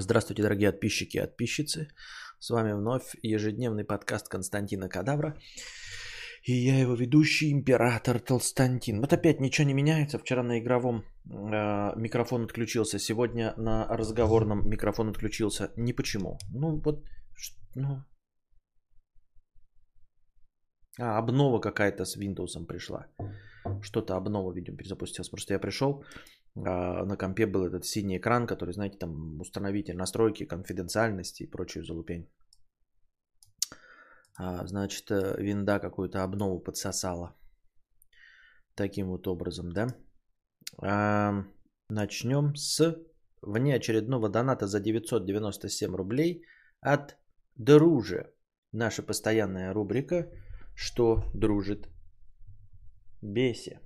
Здравствуйте, дорогие подписчики и подписчицы. С вами вновь ежедневный подкаст Константина Кадавра. И я его ведущий, император Толстантин. Вот опять ничего не меняется. Вчера на игровом э, микрофон отключился. Сегодня на разговорном микрофон отключился. Не почему. Ну вот, ну... А, обнова какая-то с Windows пришла. Что-то обнова, видимо, перезапустилась. Просто я пришел, на компе был этот синий экран, который, знаете, там установите настройки, конфиденциальности и прочую залупень. А, значит, э, винда какую-то обнову подсосала. Таким вот образом, да? А, начнем с внеочередного доната за 997 рублей от Друже. Наша постоянная рубрика «Что дружит Бесе?»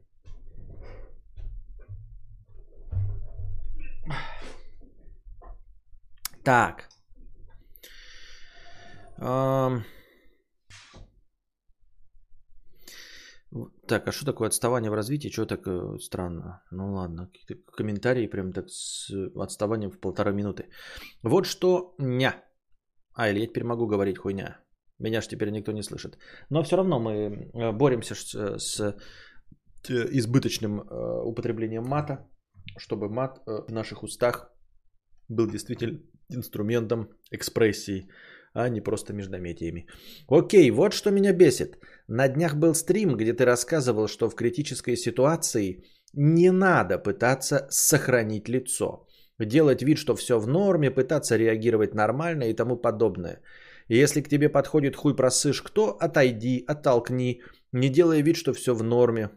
Так. Так, а что такое отставание в развитии? Чего так э, странно? Ну ладно, какие-то комментарии прям так с отставанием в полтора минуты. Вот что ня. А, или я теперь могу говорить хуйня. Меня ж теперь никто не слышит. Но все равно мы э, боремся с, э, избыточным употреблением мата, чтобы мат в наших устах был действительно инструментом экспрессии, а не просто междометиями. Окей, вот что меня бесит. На днях был стрим, где ты рассказывал, что в критической ситуации не надо пытаться сохранить лицо. Делать вид, что все в норме, пытаться реагировать нормально и тому подобное. И если к тебе подходит хуй просышь кто, отойди, оттолкни, не делай вид, что все в норме.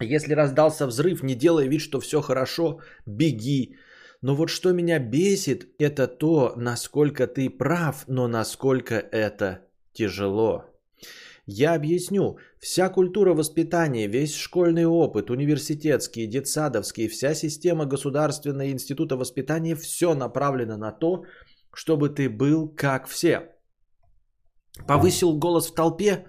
Если раздался взрыв, не делай вид, что все хорошо, беги. Но вот что меня бесит, это то, насколько ты прав, но насколько это тяжело. Я объясню. Вся культура воспитания, весь школьный опыт, университетский, детсадовский, вся система государственного института воспитания, все направлено на то, чтобы ты был как все. Повысил голос в толпе.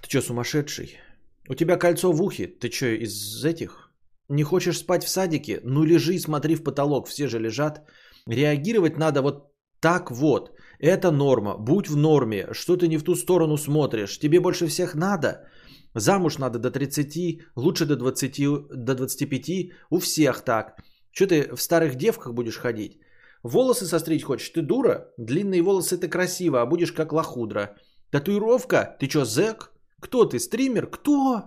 Ты что, сумасшедший? У тебя кольцо в ухе. Ты что, из этих? Не хочешь спать в садике? Ну лежи, смотри в потолок, все же лежат. Реагировать надо вот так вот. Это норма, будь в норме, что ты не в ту сторону смотришь. Тебе больше всех надо. Замуж надо до 30, лучше до 20, до 25, у всех так. Что ты в старых девках будешь ходить? Волосы состричь хочешь? Ты дура? Длинные волосы это красиво, а будешь как лохудра. Татуировка? Ты что, зэк? Кто ты, стример? Кто?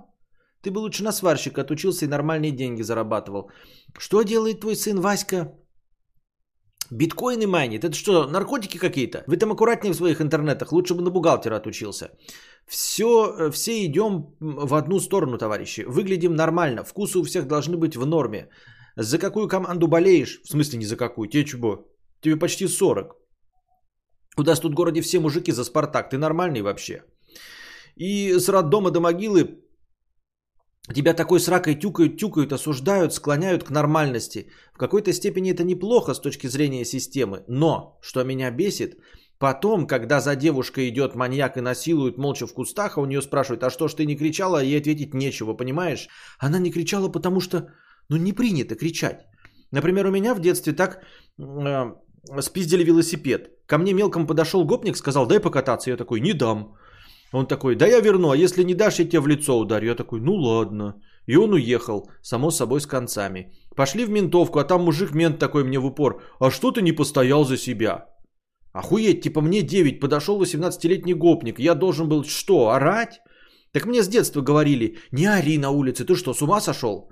Ты бы лучше на сварщика отучился и нормальные деньги зарабатывал. Что делает твой сын Васька? Биткоины майнит. Это что, наркотики какие-то? Вы там аккуратнее в своих интернетах. Лучше бы на бухгалтера отучился. Все, э, все идем в одну сторону, товарищи. Выглядим нормально. Вкусы у всех должны быть в норме. За какую команду болеешь? В смысле не за какую? Тебе чего? Тебе почти 40. У нас тут в городе все мужики за Спартак. Ты нормальный вообще? И с роддома до могилы тебя такой сракой тюкают, тюкают, осуждают, склоняют к нормальности. В какой-то степени это неплохо с точки зрения системы. Но, что меня бесит, потом, когда за девушкой идет маньяк и насилует молча в кустах, а у нее спрашивают, а что ж ты не кричала, ей ответить нечего, понимаешь? Она не кричала, потому что, ну, не принято кричать. Например, у меня в детстве так э, спиздили велосипед. Ко мне мелком подошел гопник, сказал, дай покататься. Я такой, не дам. Он такой, да я верну, а если не дашь, я тебя в лицо ударю. Я такой, ну ладно. И он уехал, само собой, с концами. Пошли в ментовку, а там мужик-мент такой мне в упор. А что ты не постоял за себя? Охуеть, типа мне 9, подошел 18-летний гопник. Я должен был что, орать? Так мне с детства говорили, не ори на улице, ты что, с ума сошел?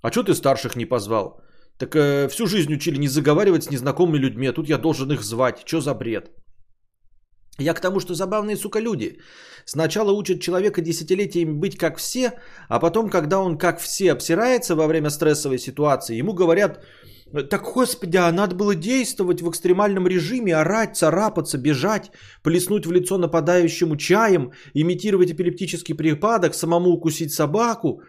А что ты старших не позвал? Так э, всю жизнь учили не заговаривать с незнакомыми людьми, а тут я должен их звать. Что за бред? Я к тому, что забавные, сука, люди. Сначала учат человека десятилетиями быть как все, а потом, когда он как все обсирается во время стрессовой ситуации, ему говорят, так, господи, а надо было действовать в экстремальном режиме, орать, царапаться, бежать, плеснуть в лицо нападающему чаем, имитировать эпилептический припадок, самому укусить собаку.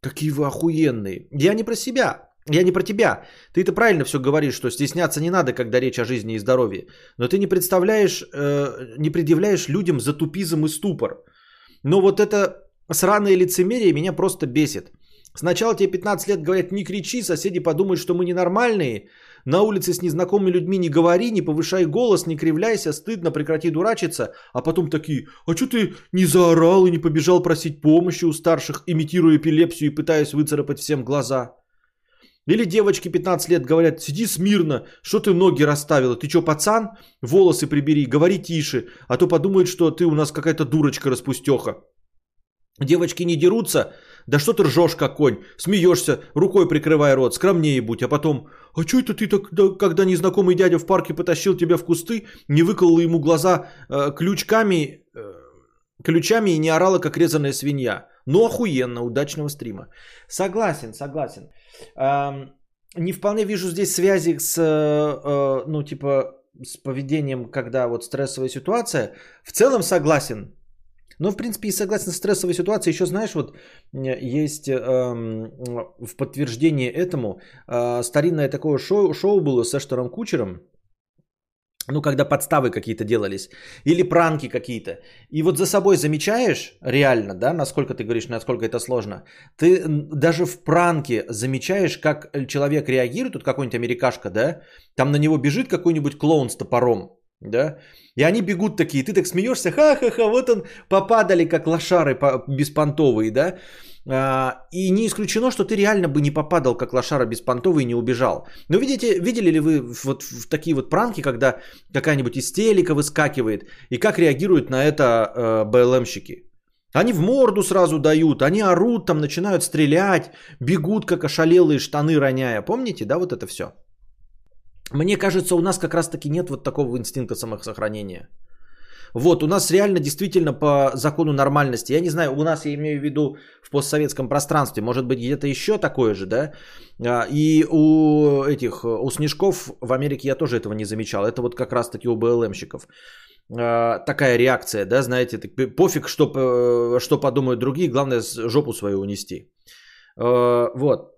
Какие вы охуенные. Я не про себя. Я не про тебя. Ты-то правильно все говоришь, что стесняться не надо, когда речь о жизни и здоровье. Но ты не представляешь, э, не предъявляешь людям за тупизм и ступор. Но вот это сраное лицемерие меня просто бесит. Сначала тебе 15 лет говорят, не кричи, соседи подумают, что мы ненормальные. На улице с незнакомыми людьми не говори, не повышай голос, не кривляйся, стыдно, прекрати дурачиться. А потом такие, а что ты не заорал и не побежал просить помощи у старших, имитируя эпилепсию и пытаясь выцарапать всем глаза? Или девочки 15 лет говорят, сиди смирно, что ты ноги расставила, ты что, пацан? Волосы прибери, говори тише, а то подумают, что ты у нас какая-то дурочка распустеха. Девочки не дерутся, да что ты ржешь как конь, смеешься, рукой прикрывая рот, скромнее будь, а потом, а что это ты так, да, когда незнакомый дядя в парке потащил тебя в кусты, не выколол ему глаза э, ключками, э, ключами и не орала, как резаная свинья. Ну, охуенно, удачного стрима. Согласен, согласен. Не вполне вижу здесь связи с, э, ну, типа, с поведением, когда вот стрессовая ситуация. В целом согласен. Но, в принципе, и согласен с стрессовой ситуацией. Еще, знаешь, вот есть эм, в подтверждение этому э, старинное такое шоу, шоу было с Эштером Кучером ну, когда подставы какие-то делались, или пранки какие-то. И вот за собой замечаешь реально, да, насколько ты говоришь, насколько это сложно. Ты даже в пранке замечаешь, как человек реагирует, тут какой-нибудь америкашка, да, там на него бежит какой-нибудь клоун с топором, да, и они бегут такие, ты так смеешься, ха-ха-ха, вот он, попадали как лошары беспонтовые, да, и не исключено, что ты реально бы не попадал как лошара беспонтовый и не убежал. Но видите, видели ли вы вот в такие вот пранки, когда какая-нибудь истерика выскакивает, и как реагируют на это э, БЛМщики? Они в морду сразу дают, они орут, там начинают стрелять, бегут как ошалелые штаны роняя. Помните, да, вот это все? Мне кажется, у нас как раз-таки нет вот такого инстинкта самосохранения. Вот, у нас реально действительно по закону нормальности, я не знаю, у нас, я имею в виду в постсоветском пространстве, может быть где-то еще такое же, да, а, и у этих, у Снежков в Америке я тоже этого не замечал, это вот как раз-таки у БЛМщиков а, такая реакция, да, знаете, пофиг, что, что подумают другие, главное жопу свою унести. А, вот.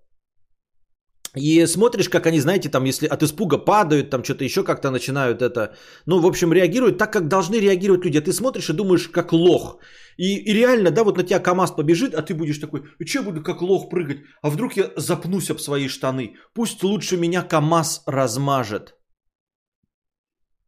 И смотришь, как они, знаете, там, если от испуга падают, там что-то еще как-то начинают это, ну, в общем, реагируют так, как должны реагировать люди. А ты смотришь и думаешь, как лох. И, и реально, да, вот на тебя КАМАЗ побежит, а ты будешь такой, что я буду как лох прыгать? А вдруг я запнусь об свои штаны? Пусть лучше меня КАМАЗ размажет.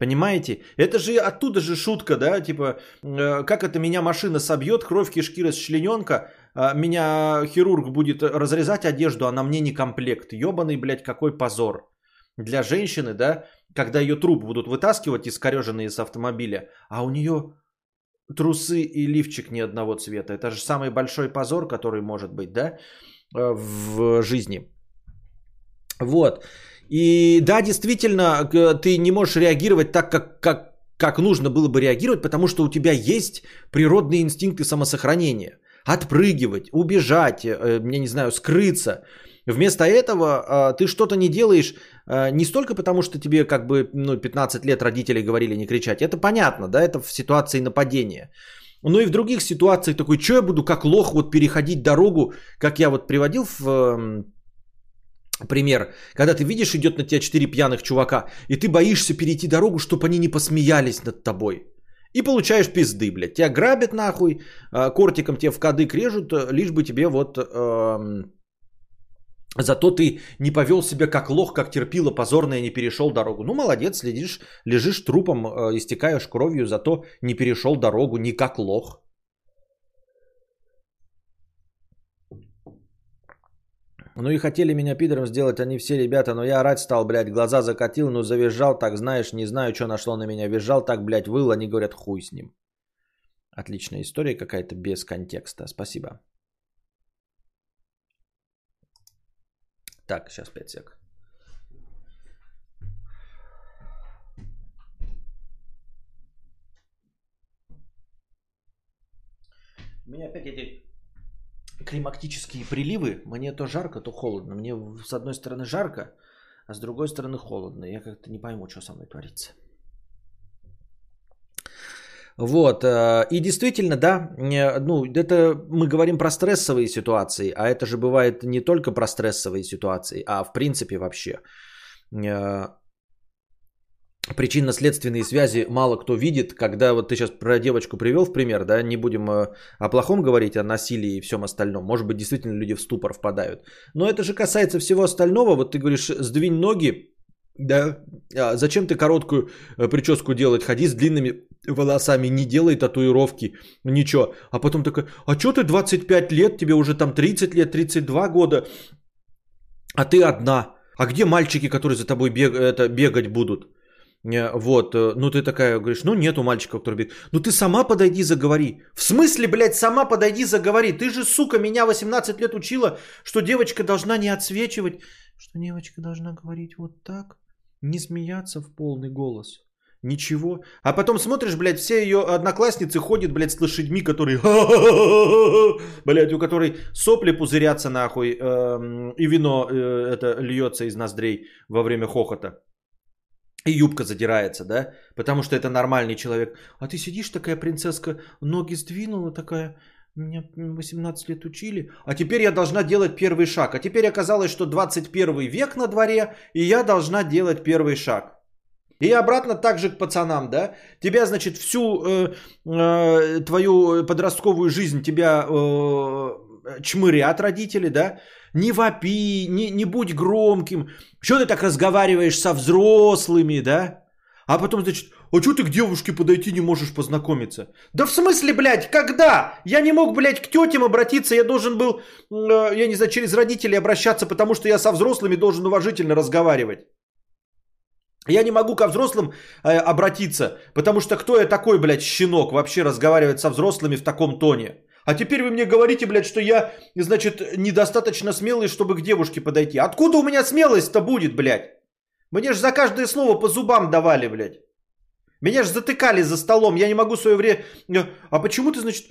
Понимаете? Это же оттуда же шутка, да, типа, э, как это меня машина собьет, кровь, кишки, расчлененка, а, меня хирург будет разрезать одежду, а на мне не комплект. Ебаный, блядь, какой позор. Для женщины, да, когда ее труп будут вытаскивать искореженные с автомобиля, а у нее трусы и лифчик ни одного цвета. Это же самый большой позор, который может быть, да, э, в жизни. Вот. И да, действительно, ты не можешь реагировать так, как, как, как нужно было бы реагировать, потому что у тебя есть природные инстинкты самосохранения отпрыгивать, убежать, э, я не знаю, скрыться. Вместо этого э, ты что-то не делаешь э, не столько потому, что тебе как бы ну, 15 лет родители говорили не кричать. Это понятно, да, это в ситуации нападения. Но и в других ситуациях такой, что я буду как лох вот переходить дорогу, как я вот приводил в пример, когда ты видишь, идет на тебя четыре пьяных чувака, и ты боишься перейти дорогу, чтобы они не посмеялись над тобой. И получаешь пизды, блядь. Тебя грабят нахуй, а, кортиком тебе в кадык режут, э, лишь бы тебе вот... Эм, зато ты не повел себя как лох, как терпила позорная, не перешел дорогу. Ну, молодец, следишь, лежишь трупом, э, истекаешь кровью, зато не перешел дорогу, не как лох. Ну и хотели меня пидором сделать они все ребята, но я орать стал, блядь, глаза закатил, ну завизжал так, знаешь, не знаю, что нашло на меня. Визжал так, блядь, выл, они говорят, хуй с ним. Отличная история какая-то без контекста. Спасибо. Так, сейчас 5 сек. У меня опять эти климактические приливы. Мне то жарко, то холодно. Мне с одной стороны жарко, а с другой стороны холодно. Я как-то не пойму, что со мной творится. Вот, э, и действительно, да, ну, это мы говорим про стрессовые ситуации, а это же бывает не только про стрессовые ситуации, а в принципе вообще. Причинно-следственные связи мало кто видит, когда вот ты сейчас про девочку привел в пример, да, не будем э, о плохом говорить, о насилии и всем остальном. Может быть, действительно люди в ступор впадают. Но это же касается всего остального. Вот ты говоришь, сдвинь ноги, Да? А зачем ты короткую э, прическу делать? Ходи с длинными волосами, не делай татуировки, ничего. А потом такой, а что ты 25 лет, тебе уже там 30 лет, 32 года, а ты одна. А где мальчики, которые за тобой бег, это, бегать будут? Вот, э, ну ты такая говоришь, ну нету мальчиков, которые бегают. Ну ты сама подойди, заговори. В смысле, блядь, сама подойди, заговори. Ты же, сука, меня 18 лет учила, что девочка должна не отсвечивать. Что девочка должна говорить вот так, не смеяться в полный голос. Ничего. А потом смотришь, блядь, все ее одноклассницы ходят, блядь, с лошадьми, которые... Блядь, у которой сопли пузырятся нахуй, эм, и вино э, это льется из ноздрей во время хохота. И юбка задирается, да? Потому что это нормальный человек. А ты сидишь такая принцесска, ноги сдвинула такая, меня 18 лет учили, а теперь я должна делать первый шаг. А теперь оказалось, что 21 век на дворе, и я должна делать первый шаг. И обратно также к пацанам, да? Тебя, значит, всю э, э, твою подростковую жизнь тебя э, чмырят родители, да? Не вопи, не, не будь громким. Что ты так разговариваешь со взрослыми, да? А потом, значит, а что ты к девушке подойти не можешь познакомиться? Да в смысле, блядь, когда? Я не мог, блядь, к тетям обратиться, я должен был, э, я не знаю, через родителей обращаться, потому что я со взрослыми должен уважительно разговаривать. Я не могу ко взрослым э, обратиться, потому что кто я такой, блядь, щенок, вообще разговаривать со взрослыми в таком тоне? А теперь вы мне говорите, блядь, что я, значит, недостаточно смелый, чтобы к девушке подойти. Откуда у меня смелость-то будет, блядь? Мне же за каждое слово по зубам давали, блядь. Меня же затыкали за столом, я не могу свое время... А почему ты, значит...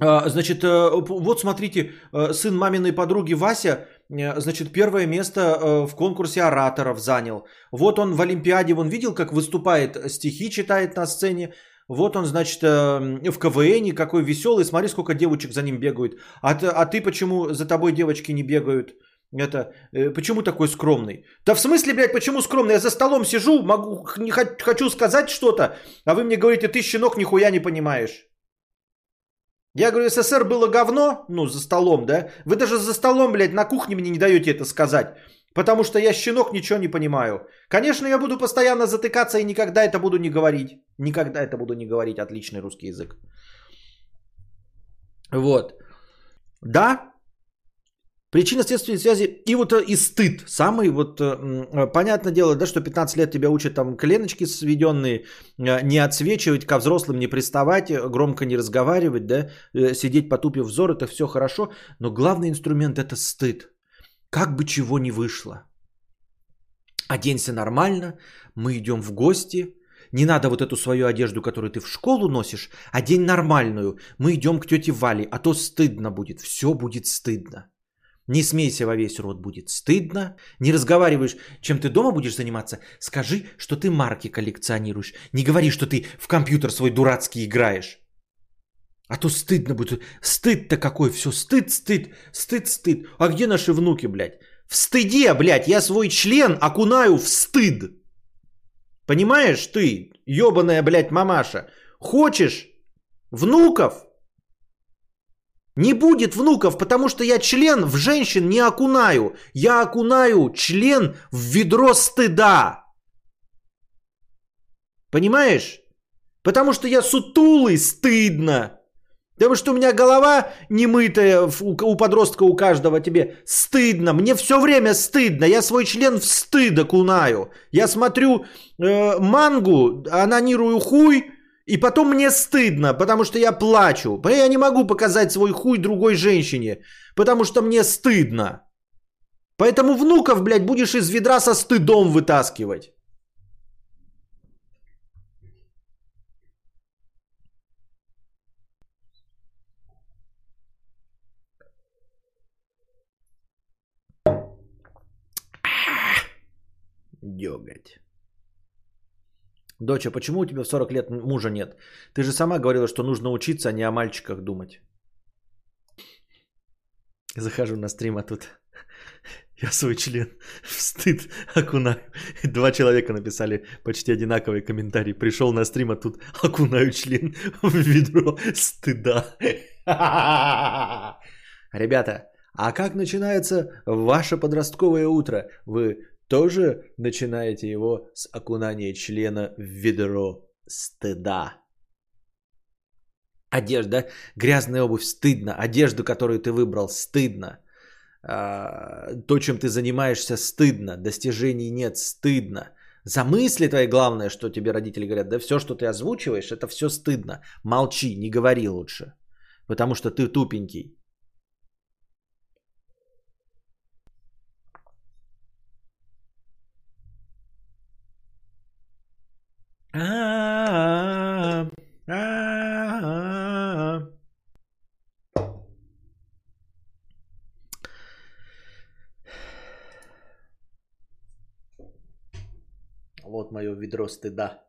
А, значит, э, вот смотрите, э, сын маминой подруги Вася, э, значит, первое место в конкурсе ораторов занял. Вот он в Олимпиаде, он видел, как выступает, стихи читает на сцене. Вот он, значит, в КВН, какой веселый, смотри, сколько девочек за ним бегают. А а ты почему за тобой девочки не бегают? Это, почему такой скромный? Да в смысле, блядь, почему скромный? Я за столом сижу, могу, не хочу сказать что-то, а вы мне говорите, ты, щенок, нихуя не понимаешь. Я говорю, СССР было говно, ну, за столом, да? Вы даже за столом, блядь, на кухне мне не даете это сказать. Потому что я щенок, ничего не понимаю. Конечно, я буду постоянно затыкаться и никогда это буду не говорить. Никогда это буду не говорить. Отличный русский язык. Вот. Да, Причинно-следственные связи и вот э, и стыд. Самый вот, э, э, понятное дело, да, что 15 лет тебя учат там коленочки сведенные, не отсвечивать, ко взрослым не приставать, громко не разговаривать, да, сидеть потупив взор, это все хорошо, но главный инструмент это стыд. Как бы чего ни вышло. Оденься нормально, мы идем в гости, не надо вот эту свою одежду, которую ты в школу носишь, одень нормальную. Мы идем к тете Вале, а то стыдно будет. Все будет стыдно. Не смейся во весь рот, будет стыдно. Не разговариваешь, чем ты дома будешь заниматься. Скажи, что ты марки коллекционируешь. Не говори, что ты в компьютер свой дурацкий играешь. А то стыдно будет. Стыд-то какой, все, стыд, стыд, стыд, стыд. А где наши внуки, блядь? В стыде, блядь, я свой член окунаю в стыд. Понимаешь ты, ебаная, блядь, мамаша? Хочешь внуков? Не будет внуков, потому что я член в женщин не окунаю. Я окунаю член в ведро стыда. Понимаешь? Потому что я сутулый, стыдно. Потому что у меня голова немытая у подростка у каждого тебе. Стыдно. Мне все время стыдно. Я свой член в стыд окунаю. Я смотрю э, мангу, анонирую хуй, и потом мне стыдно, потому что я плачу. Я не могу показать свой хуй другой женщине, потому что мне стыдно. Поэтому внуков, блядь, будешь из ведра со стыдом вытаскивать. Дёгать. Доча, почему у тебя в 40 лет мужа нет? Ты же сама говорила, что нужно учиться, а не о мальчиках думать. Захожу на стрим, а тут я свой член в стыд окунаю. Два человека написали почти одинаковые комментарии. Пришел на стрим, а тут окунаю член в ведро стыда. Ребята, а как начинается ваше подростковое утро? Вы тоже начинаете его с окунания члена в ведро стыда. Одежда, грязная обувь, стыдно. Одежду, которую ты выбрал, стыдно. А, то, чем ты занимаешься, стыдно. Достижений нет, стыдно. За мысли твои главное, что тебе родители говорят, да все, что ты озвучиваешь, это все стыдно. Молчи, не говори лучше. Потому что ты тупенький. Вот мое ведро стыда.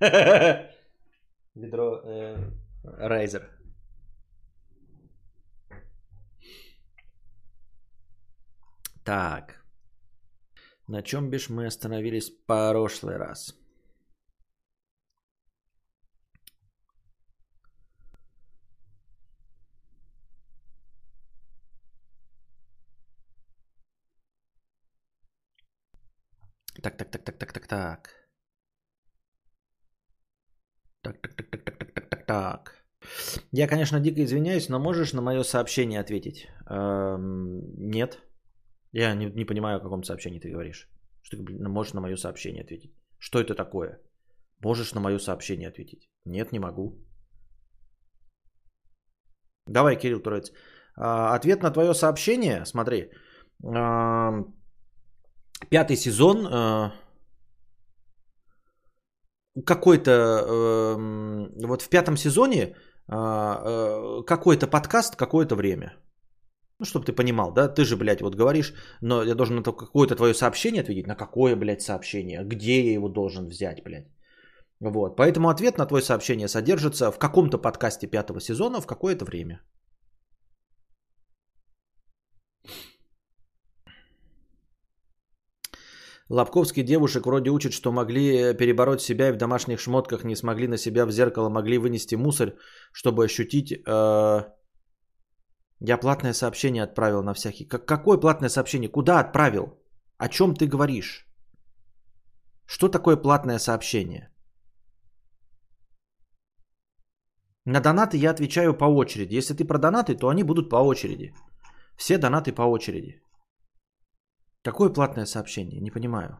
Ведро Райзер. Так. На чем бишь мы остановились в прошлый раз? Так, так, так, так, так, так, так. Так, так, так, так, так, так, так, так, так. Я, конечно, дико извиняюсь, но можешь на мое сообщение ответить? Эм, нет. Я не, не понимаю, о каком сообщении ты говоришь. Что ты можешь на мое сообщение ответить? Что это такое? Можешь на мое сообщение ответить? Нет, не могу. Давай, Кирилл Турец. А, ответ на твое сообщение, смотри. А, пятый сезон. А, какой-то... А, вот в пятом сезоне а, какой-то подкаст какое-то время. Ну, чтобы ты понимал, да, ты же, блядь, вот говоришь, но я должен на какое-то твое сообщение ответить, на какое, блядь, сообщение, где я его должен взять, блядь. Вот, поэтому ответ на твое сообщение содержится в каком-то подкасте пятого сезона в какое-то время. Лобковский девушек вроде учат, что могли перебороть себя и в домашних шмотках не смогли на себя в зеркало, могли вынести мусор, чтобы ощутить э, я платное сообщение отправил на всякий. Как, какое платное сообщение? Куда отправил? О чем ты говоришь? Что такое платное сообщение? На донаты я отвечаю по очереди. Если ты про донаты, то они будут по очереди. Все донаты по очереди. Какое платное сообщение? Не понимаю.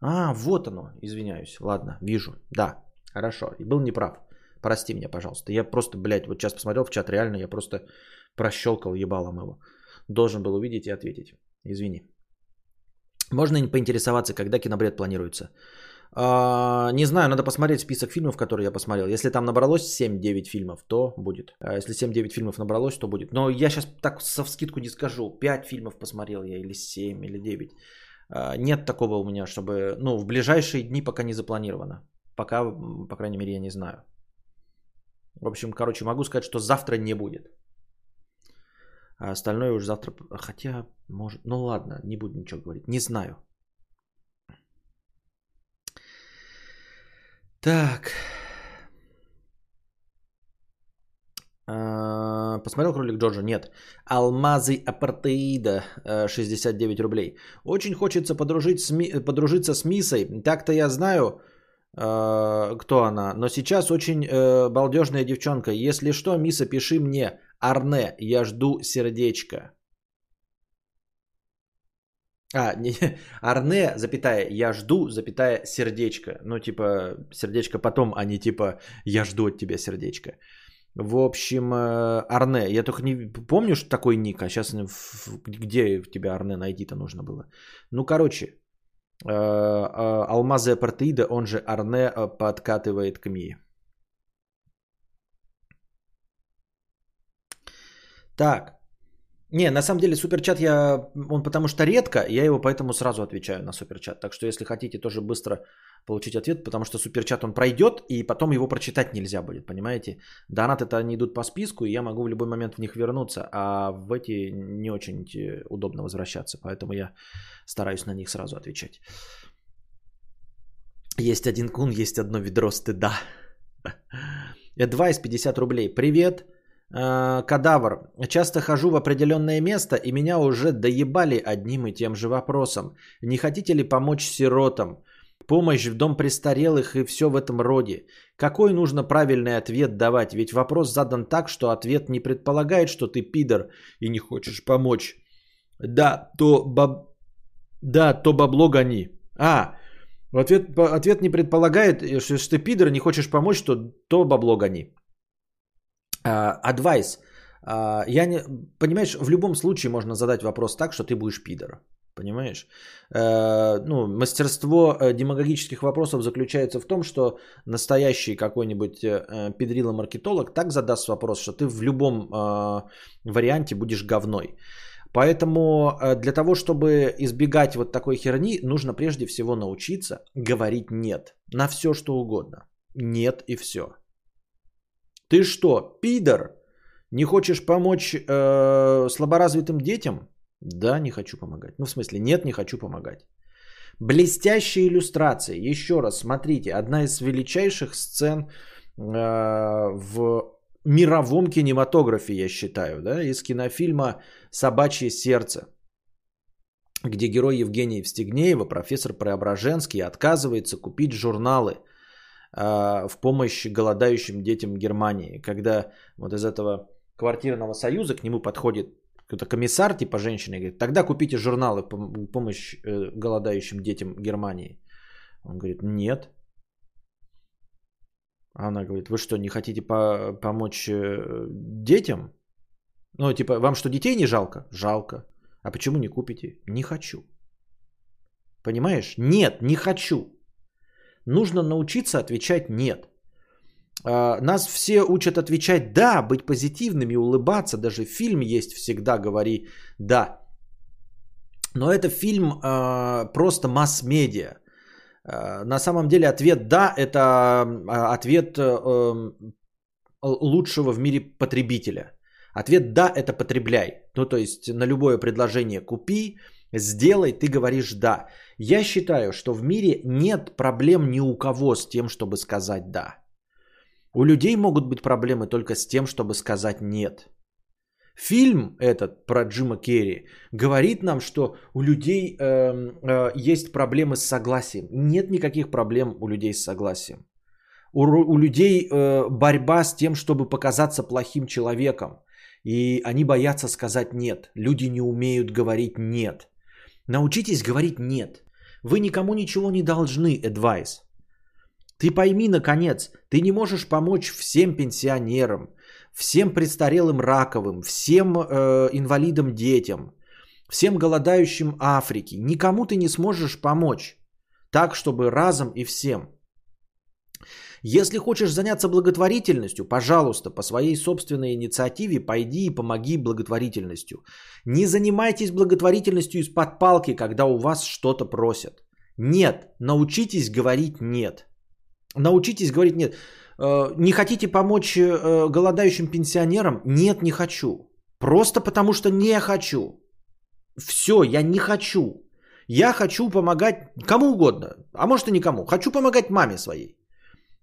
А, вот оно. Извиняюсь. Ладно, вижу. Да, хорошо. И был неправ. Прости меня, пожалуйста. Я просто, блядь, вот сейчас посмотрел в чат, реально я просто прощелкал ебалом его. Должен был увидеть и ответить. Извини. Можно поинтересоваться, когда кинобред планируется? А, не знаю, надо посмотреть список фильмов, которые я посмотрел. Если там набралось 7-9 фильмов, то будет. А если 7-9 фильмов набралось, то будет. Но я сейчас так со вскидку не скажу. 5 фильмов посмотрел я, или 7, или 9. А, нет такого у меня, чтобы... Ну, в ближайшие дни пока не запланировано. Пока, по крайней мере, я не знаю. В общем, короче, могу сказать, что завтра не будет. А остальное уже завтра... Хотя, может... Ну ладно, не буду ничего говорить. Не знаю. Так. А, посмотрел кролик Джорджа? Нет. Алмазы апартеида 69 рублей. Очень хочется подружить с ми... подружиться с Мисой. Так-то я знаю, Э, кто она. Но сейчас очень э, балдежная девчонка. Если что, Миса, пиши мне. Арне, я жду сердечко. А, не, Арне, запятая, я жду, запятая, сердечко. Ну, типа, сердечко потом, а не типа, я жду от тебя сердечко. В общем, э, Арне, я только не помню, что такой ник, а сейчас где тебя Арне найти-то нужно было. Ну, короче, Э, э, алмазы апартеида, он же Арне, подкатывает к Мии. Так. Не, на самом деле суперчат я, он потому что редко, я его поэтому сразу отвечаю на суперчат. Так что если хотите тоже быстро получить ответ, потому что суперчат он пройдет, и потом его прочитать нельзя будет, понимаете? Донаты-то они идут по списку, и я могу в любой момент в них вернуться, а в эти не очень удобно возвращаться, поэтому я стараюсь на них сразу отвечать. Есть один кун, есть одно ведро стыда. Advice 50 рублей. Привет. Э, кадавр. Часто хожу в определенное место, и меня уже доебали одним и тем же вопросом. Не хотите ли помочь сиротам? Помощь в дом престарелых и все в этом роде. Какой нужно правильный ответ давать? Ведь вопрос задан так, что ответ не предполагает, что ты пидор и не хочешь помочь. Да, то, баб... да, то бабло гони. А, ответ, ответ не предполагает, что, что ты пидор и не хочешь помочь, то, то бабло гони. Адвайс. Uh, uh, я не... Понимаешь, в любом случае можно задать вопрос так, что ты будешь пидор. Понимаешь? Uh, ну, мастерство э, демагогических вопросов заключается в том, что настоящий какой-нибудь педрило-маркетолог так задаст вопрос, что ты в любом варианте будешь говной. Поэтому для того, чтобы избегать вот такой херни, нужно прежде всего научиться говорить «нет» на все, что угодно. «Нет» и все. Ты что, пидор? Не хочешь помочь э, слаборазвитым детям? Да, не хочу помогать. Ну, в смысле, нет, не хочу помогать. Блестящая иллюстрация. Еще раз, смотрите, одна из величайших сцен э, в мировом кинематографе, я считаю, да, из кинофильма «Собачье сердце», где герой Евгения Евстигнеева, профессор Преображенский, отказывается купить журналы – в помощь голодающим детям Германии, когда вот из этого квартирного союза к нему подходит какой-то комиссар типа женщины и говорит, тогда купите журналы помощь э, голодающим детям Германии. Он говорит, нет. Она говорит, вы что, не хотите по- помочь э, детям? Ну, типа, вам что, детей не жалко? Жалко. А почему не купите? Не хочу. Понимаешь? Нет, не хочу нужно научиться отвечать нет. А, нас все учат отвечать да, быть позитивными, улыбаться. Даже фильм есть всегда говори да. Но это фильм э, просто масс-медиа. Э, на самом деле ответ да это ответ э, лучшего в мире потребителя. Ответ да это потребляй. Ну то есть на любое предложение купи, сделай, ты говоришь да. Я считаю, что в мире нет проблем ни у кого с тем, чтобы сказать да. У людей могут быть проблемы только с тем, чтобы сказать нет. Фильм этот про Джима Керри говорит нам, что у людей э, э, есть проблемы с согласием. Нет никаких проблем у людей с согласием. У, у людей э, борьба с тем, чтобы показаться плохим человеком. И они боятся сказать нет. Люди не умеют говорить нет. Научитесь говорить нет. Вы никому ничего не должны, advice. Ты пойми, наконец, ты не можешь помочь всем пенсионерам, всем престарелым раковым, всем э, инвалидам детям, всем голодающим Африки. Никому ты не сможешь помочь так, чтобы разом и всем. Если хочешь заняться благотворительностью, пожалуйста, по своей собственной инициативе пойди и помоги благотворительностью. Не занимайтесь благотворительностью из-под палки, когда у вас что-то просят. Нет, научитесь говорить нет. Научитесь говорить нет. Э, не хотите помочь э, голодающим пенсионерам? Нет, не хочу. Просто потому что не хочу. Все, я не хочу. Я хочу помогать кому угодно, а может и никому. Хочу помогать маме своей.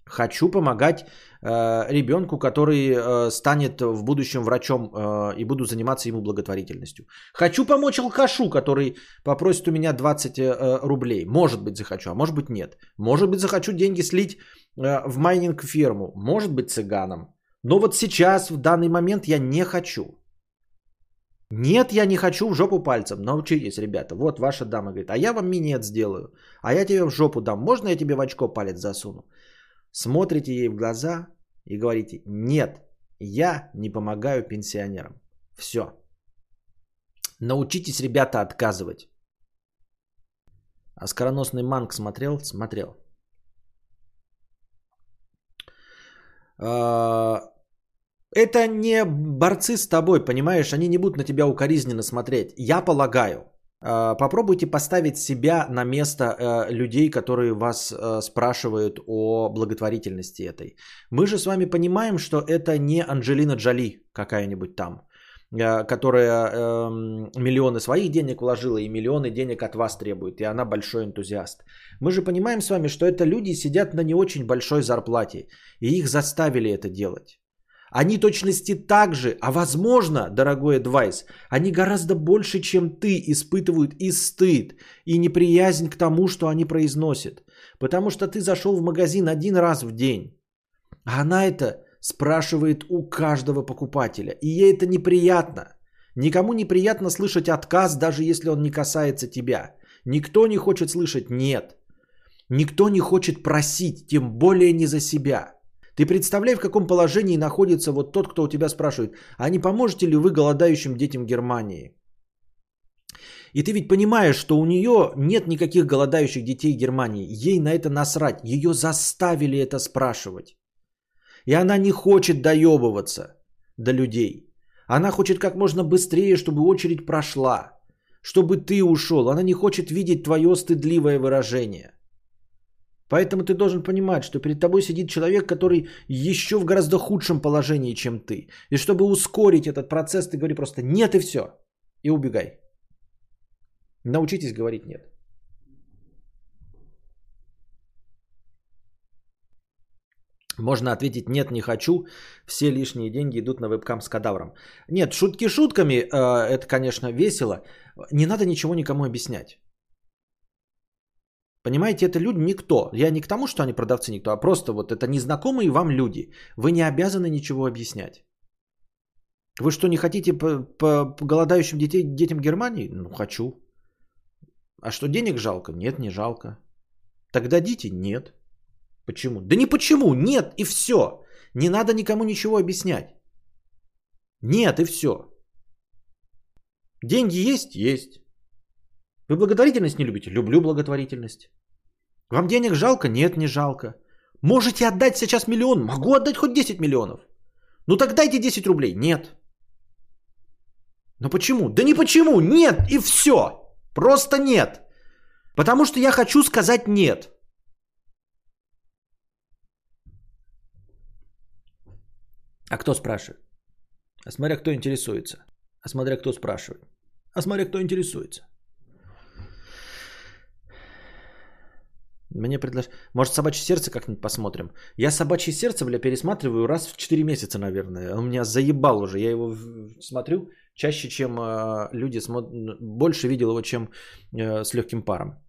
Хочу помогать э, ребенку, который э, станет в будущем врачом э, и буду заниматься ему благотворительностью. Хочу помочь алкашу, который попросит у меня 20 э, рублей. Может быть захочу, а может быть нет. Может быть захочу деньги слить э, в майнинг ферму. Может быть цыганом. Но вот сейчас, в данный момент я не хочу. Нет, я не хочу в жопу пальцем. Научитесь, ребята. Вот ваша дама говорит, а я вам минет сделаю. А я тебе в жопу дам. Можно я тебе в очко палец засуну? Смотрите ей в глаза и говорите, нет, я не помогаю пенсионерам. Все. Научитесь, ребята, отказывать. А скороносный манг смотрел? Смотрел. А, это не борцы с тобой, понимаешь? Они не будут на тебя укоризненно смотреть. Я полагаю, попробуйте поставить себя на место э, людей, которые вас э, спрашивают о благотворительности этой. Мы же с вами понимаем, что это не Анджелина Джоли какая-нибудь там, э, которая эм, миллионы своих денег вложила и миллионы денег от вас требует, и она большой энтузиаст. Мы же понимаем с вами, что это люди сидят на не очень большой зарплате, и их заставили это делать. Они точности так же, а возможно, дорогой адвайс, они гораздо больше, чем ты, испытывают и стыд, и неприязнь к тому, что они произносят. Потому что ты зашел в магазин один раз в день, а она это спрашивает у каждого покупателя. И ей это неприятно. Никому неприятно слышать отказ, даже если он не касается тебя. Никто не хочет слышать «нет». Никто не хочет просить, тем более не за себя. Ты представляй, в каком положении находится вот тот, кто у тебя спрашивает, а не поможете ли вы голодающим детям Германии? И ты ведь понимаешь, что у нее нет никаких голодающих детей Германии. Ей на это насрать. Ее заставили это спрашивать. И она не хочет доебываться до людей. Она хочет как можно быстрее, чтобы очередь прошла. Чтобы ты ушел. Она не хочет видеть твое стыдливое выражение. Поэтому ты должен понимать, что перед тобой сидит человек, который еще в гораздо худшем положении, чем ты. И чтобы ускорить этот процесс, ты говори просто нет и все. И убегай. Научитесь говорить нет. Можно ответить нет, не хочу. Все лишние деньги идут на вебкам с кадавром. Нет, шутки шутками, э, это, конечно, весело. Не надо ничего никому объяснять. Понимаете, это люди никто. Я не к тому, что они продавцы никто, а просто вот это незнакомые вам люди. Вы не обязаны ничего объяснять. Вы что, не хотите по, голодающим детей, детям Германии? Ну, хочу. А что, денег жалко? Нет, не жалко. Так дадите? Нет. Почему? Да не почему, нет и все. Не надо никому ничего объяснять. Нет и все. Деньги есть? Есть. Вы благотворительность не любите? Люблю благотворительность. Вам денег жалко? Нет, не жалко. Можете отдать сейчас миллион? Могу отдать хоть 10 миллионов. Ну так дайте 10 рублей. Нет. Но почему? Да не почему. Нет и все. Просто нет. Потому что я хочу сказать нет. А кто спрашивает? А смотря кто интересуется. А смотря кто спрашивает. А смотря кто интересуется. Мне предложили... Может, собачье сердце как-нибудь посмотрим? Я собачье сердце, бля, пересматриваю раз в 4 месяца, наверное. Он меня заебал уже. Я его смотрю чаще, чем э, люди смотрят... Больше видел его, чем э, с легким паром.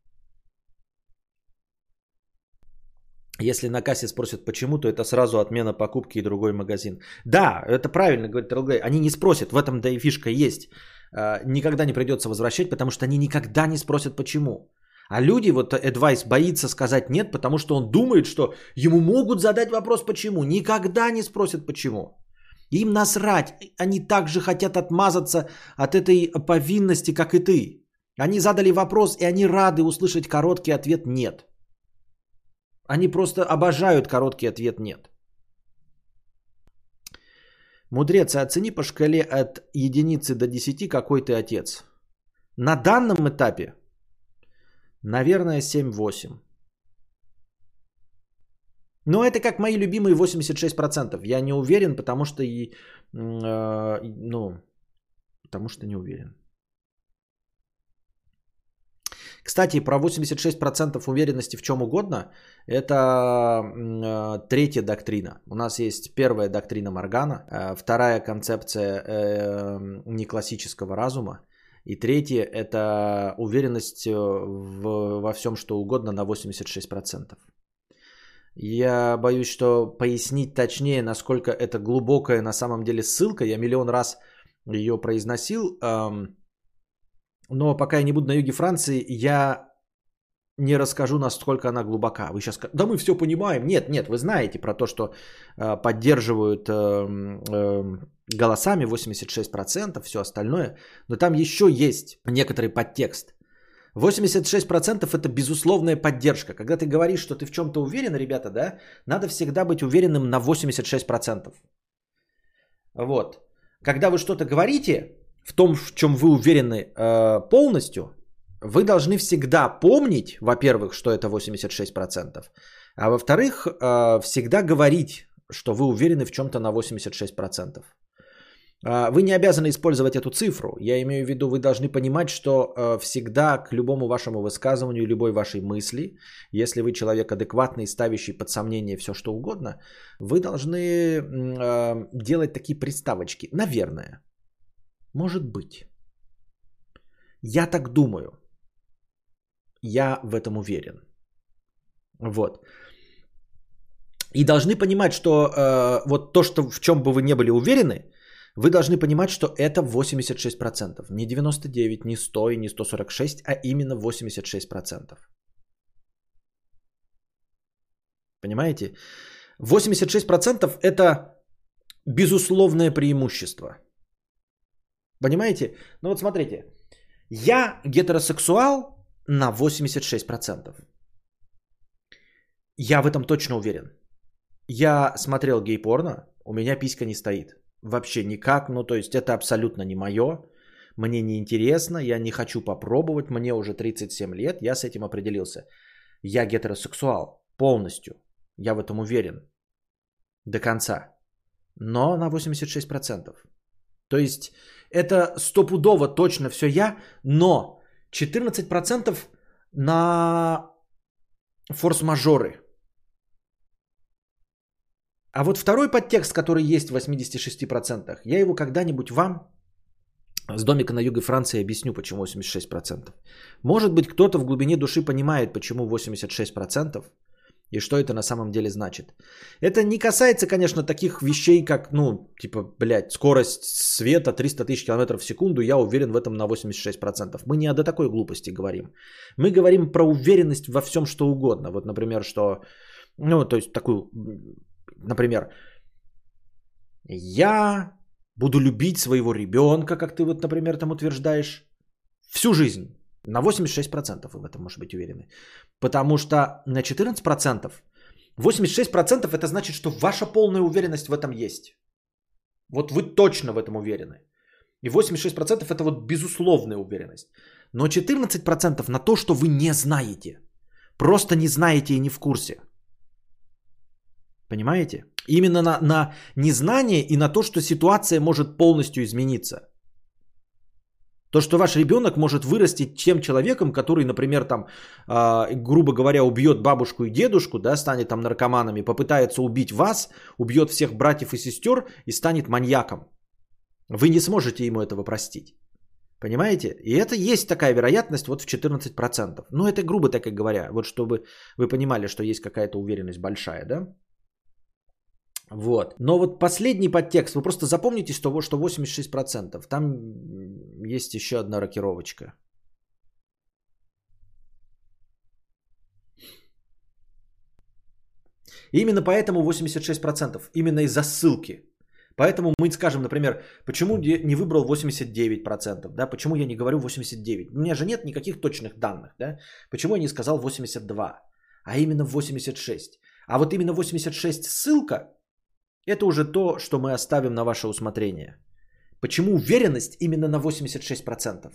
Если на кассе спросят почему, то это сразу отмена покупки и другой магазин. Да, это правильно говорит Релгай. Они не спросят, в этом да и фишка есть. Э, никогда не придется возвращать, потому что они никогда не спросят почему. А люди, вот Advice боится сказать нет, потому что он думает, что ему могут задать вопрос почему. Никогда не спросят почему. Им насрать. Они также хотят отмазаться от этой повинности, как и ты. Они задали вопрос, и они рады услышать короткий ответ нет. Они просто обожают короткий ответ нет. Мудрец, оцени по шкале от единицы до десяти, какой ты отец. На данном этапе Наверное, 7-8. Но это как мои любимые 86%. Я не уверен, потому что и, э, ну, потому что не уверен. Кстати, про 86% уверенности в чем угодно, это э, третья доктрина. У нас есть первая доктрина Моргана, э, вторая концепция э, неклассического разума, и третье – это уверенность э, в, во всем, что угодно на 86%. Я боюсь, что пояснить точнее, насколько это глубокая на самом деле ссылка. Я миллион раз ее произносил. Но пока я не буду на юге Франции, я не расскажу, насколько она глубока. Вы сейчас да мы все понимаем. Нет, нет, вы знаете про то, что э, поддерживают э, э, голосами 86%, все остальное. Но там еще есть некоторый подтекст. 86% это безусловная поддержка. Когда ты говоришь, что ты в чем-то уверен, ребята, да, надо всегда быть уверенным на 86%. Вот. Когда вы что-то говорите, в том, в чем вы уверены э, полностью, вы должны всегда помнить, во-первых, что это 86%, а во-вторых, э, всегда говорить, что вы уверены в чем-то на 86%. А, вы не обязаны использовать эту цифру. Я имею в виду, вы должны понимать, что э, всегда к любому вашему высказыванию, любой вашей мысли, если вы человек адекватный, ставящий под сомнение все что угодно, вы должны э, делать такие приставочки. Наверное. Может быть. Я так думаю. Я в этом уверен. Вот. И должны понимать, что э, вот то, что в чем бы вы не были уверены, вы должны понимать, что это 86%. Не 99, не 100 и не 146, а именно 86%. Понимаете? 86% это безусловное преимущество. Понимаете? Ну вот смотрите. Я гетеросексуал на 86%. Я в этом точно уверен. Я смотрел гей-порно, у меня писька не стоит. Вообще никак. Ну, то есть это абсолютно не мое. Мне не интересно, я не хочу попробовать. Мне уже 37 лет, я с этим определился. Я гетеросексуал полностью. Я в этом уверен. До конца. Но на 86%. То есть это стопудово точно все я, но 14% на форс-мажоры. А вот второй подтекст, который есть в 86%, я его когда-нибудь вам с домика на юге Франции объясню, почему 86%. Может быть, кто-то в глубине души понимает, почему 86% и что это на самом деле значит. Это не касается, конечно, таких вещей, как, ну, типа, блядь, скорость света 300 тысяч километров в секунду, я уверен в этом на 86%. Мы не до такой глупости говорим. Мы говорим про уверенность во всем, что угодно. Вот, например, что, ну, то есть такую Например, я буду любить своего ребенка, как ты вот, например, там утверждаешь, всю жизнь. На 86% вы в этом можете быть уверены. Потому что на 14%, 86% это значит, что ваша полная уверенность в этом есть. Вот вы точно в этом уверены. И 86% это вот безусловная уверенность. Но 14% на то, что вы не знаете. Просто не знаете и не в курсе. Понимаете? Именно на, на незнание и на то, что ситуация может полностью измениться. То, что ваш ребенок может вырасти тем человеком, который, например, там, э, грубо говоря, убьет бабушку и дедушку, да, станет там наркоманами, попытается убить вас, убьет всех братьев и сестер и станет маньяком. Вы не сможете ему этого простить. Понимаете? И это есть такая вероятность вот в 14%. Ну, это грубо так и говоря, вот чтобы вы понимали, что есть какая-то уверенность большая, да? Вот. Но вот последний подтекст, вы просто запомните, что, что 86%. Там есть еще одна рокировочка. именно поэтому 86%. Именно из-за ссылки. Поэтому мы скажем, например, почему не выбрал 89%, да, почему я не говорю 89%. У меня же нет никаких точных данных, да, почему я не сказал 82%, а именно 86%. А вот именно 86 ссылка это уже то, что мы оставим на ваше усмотрение. Почему уверенность именно на 86%?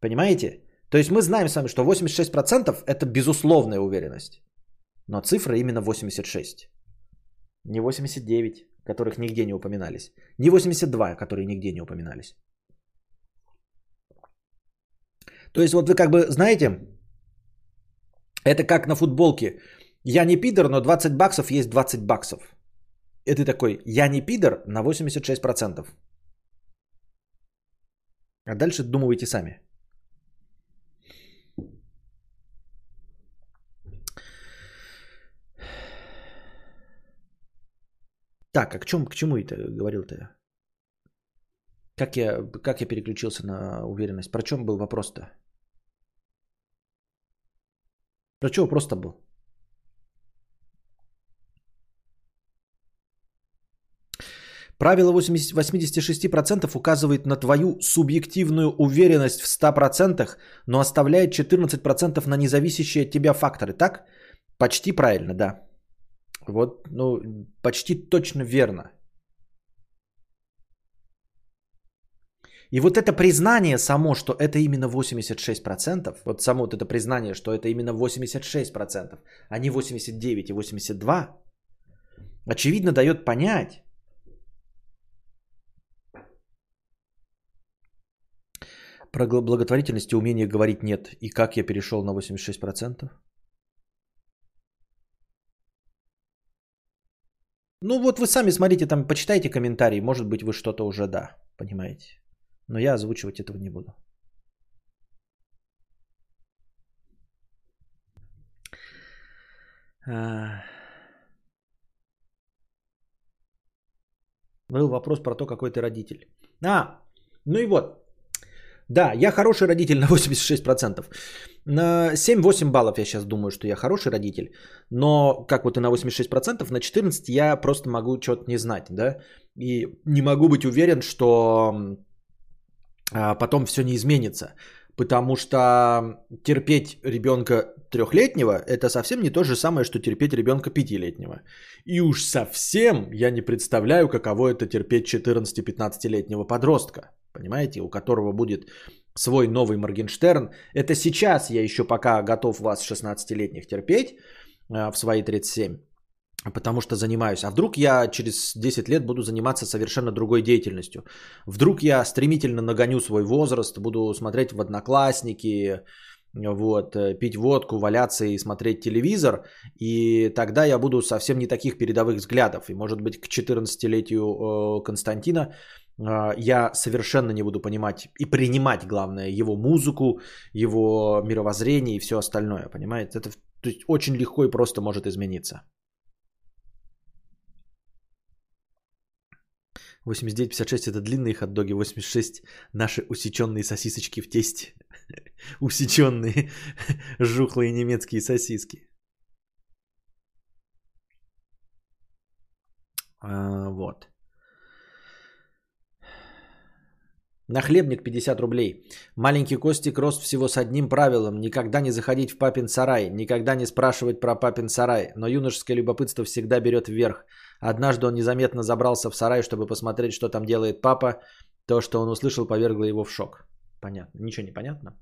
Понимаете? То есть мы знаем с вами, что 86% это безусловная уверенность. Но цифра именно 86. Не 89, которых нигде не упоминались. Не 82, которые нигде не упоминались. То есть вот вы как бы знаете, это как на футболке. Я не пидор, но 20 баксов есть 20 баксов. И ты такой, я не пидор на 86%. А дальше думайте сами. Так, а к, чем, к чему это говорил-то? Как я, как я переключился на уверенность? Про чем был вопрос-то? Про что вопрос-то был? Правило 80, 86% указывает на твою субъективную уверенность в 100%, но оставляет 14% на независящие от тебя факторы. Так? Почти правильно, да. Вот, ну, почти точно верно. И вот это признание само, что это именно 86%, вот само вот это признание, что это именно 86%, а не 89 и 82, очевидно дает понять, Про благотворительность и умение говорить нет. И как я перешел на 86%? Ну вот вы сами смотрите, там почитайте комментарии, может быть вы что-то уже да, понимаете. Но я озвучивать этого не буду. А. Был вопрос про то, какой ты родитель. А, ну и вот. Да, я хороший родитель на 86%. На 7-8 баллов я сейчас думаю, что я хороший родитель. Но как вот и на 86%, на 14 я просто могу что-то не знать, да. И не могу быть уверен, что а, потом все не изменится. Потому что терпеть ребенка трехлетнего это совсем не то же самое, что терпеть ребенка пятилетнего. И уж совсем я не представляю, каково это терпеть 14-15-летнего подростка. Понимаете, у которого будет свой новый Моргенштерн. Это сейчас я еще пока готов вас 16-летних терпеть а, в свои 37 потому что занимаюсь. А вдруг я через 10 лет буду заниматься совершенно другой деятельностью? Вдруг я стремительно нагоню свой возраст, буду смотреть в одноклассники, вот, э, пить водку, валяться и смотреть телевизор, и тогда я буду совсем не таких передовых взглядов. И может быть к 14-летию э, Константина э, я совершенно не буду понимать и принимать, главное, его музыку, его мировоззрение и все остальное, понимаете? Это то есть, очень легко и просто может измениться. 89-56 это длинные хот-доги, 86 наши усеченные сосисочки в тесте. Усеченные жухлые немецкие сосиски. А, вот. Нахлебник 50 рублей. Маленький Костик рос всего с одним правилом. Никогда не заходить в папин сарай. Никогда не спрашивать про папин сарай. Но юношеское любопытство всегда берет вверх. Однажды он незаметно забрался в сарай, чтобы посмотреть, что там делает папа. То, что он услышал, повергло его в шок. Понятно. Ничего не понятно.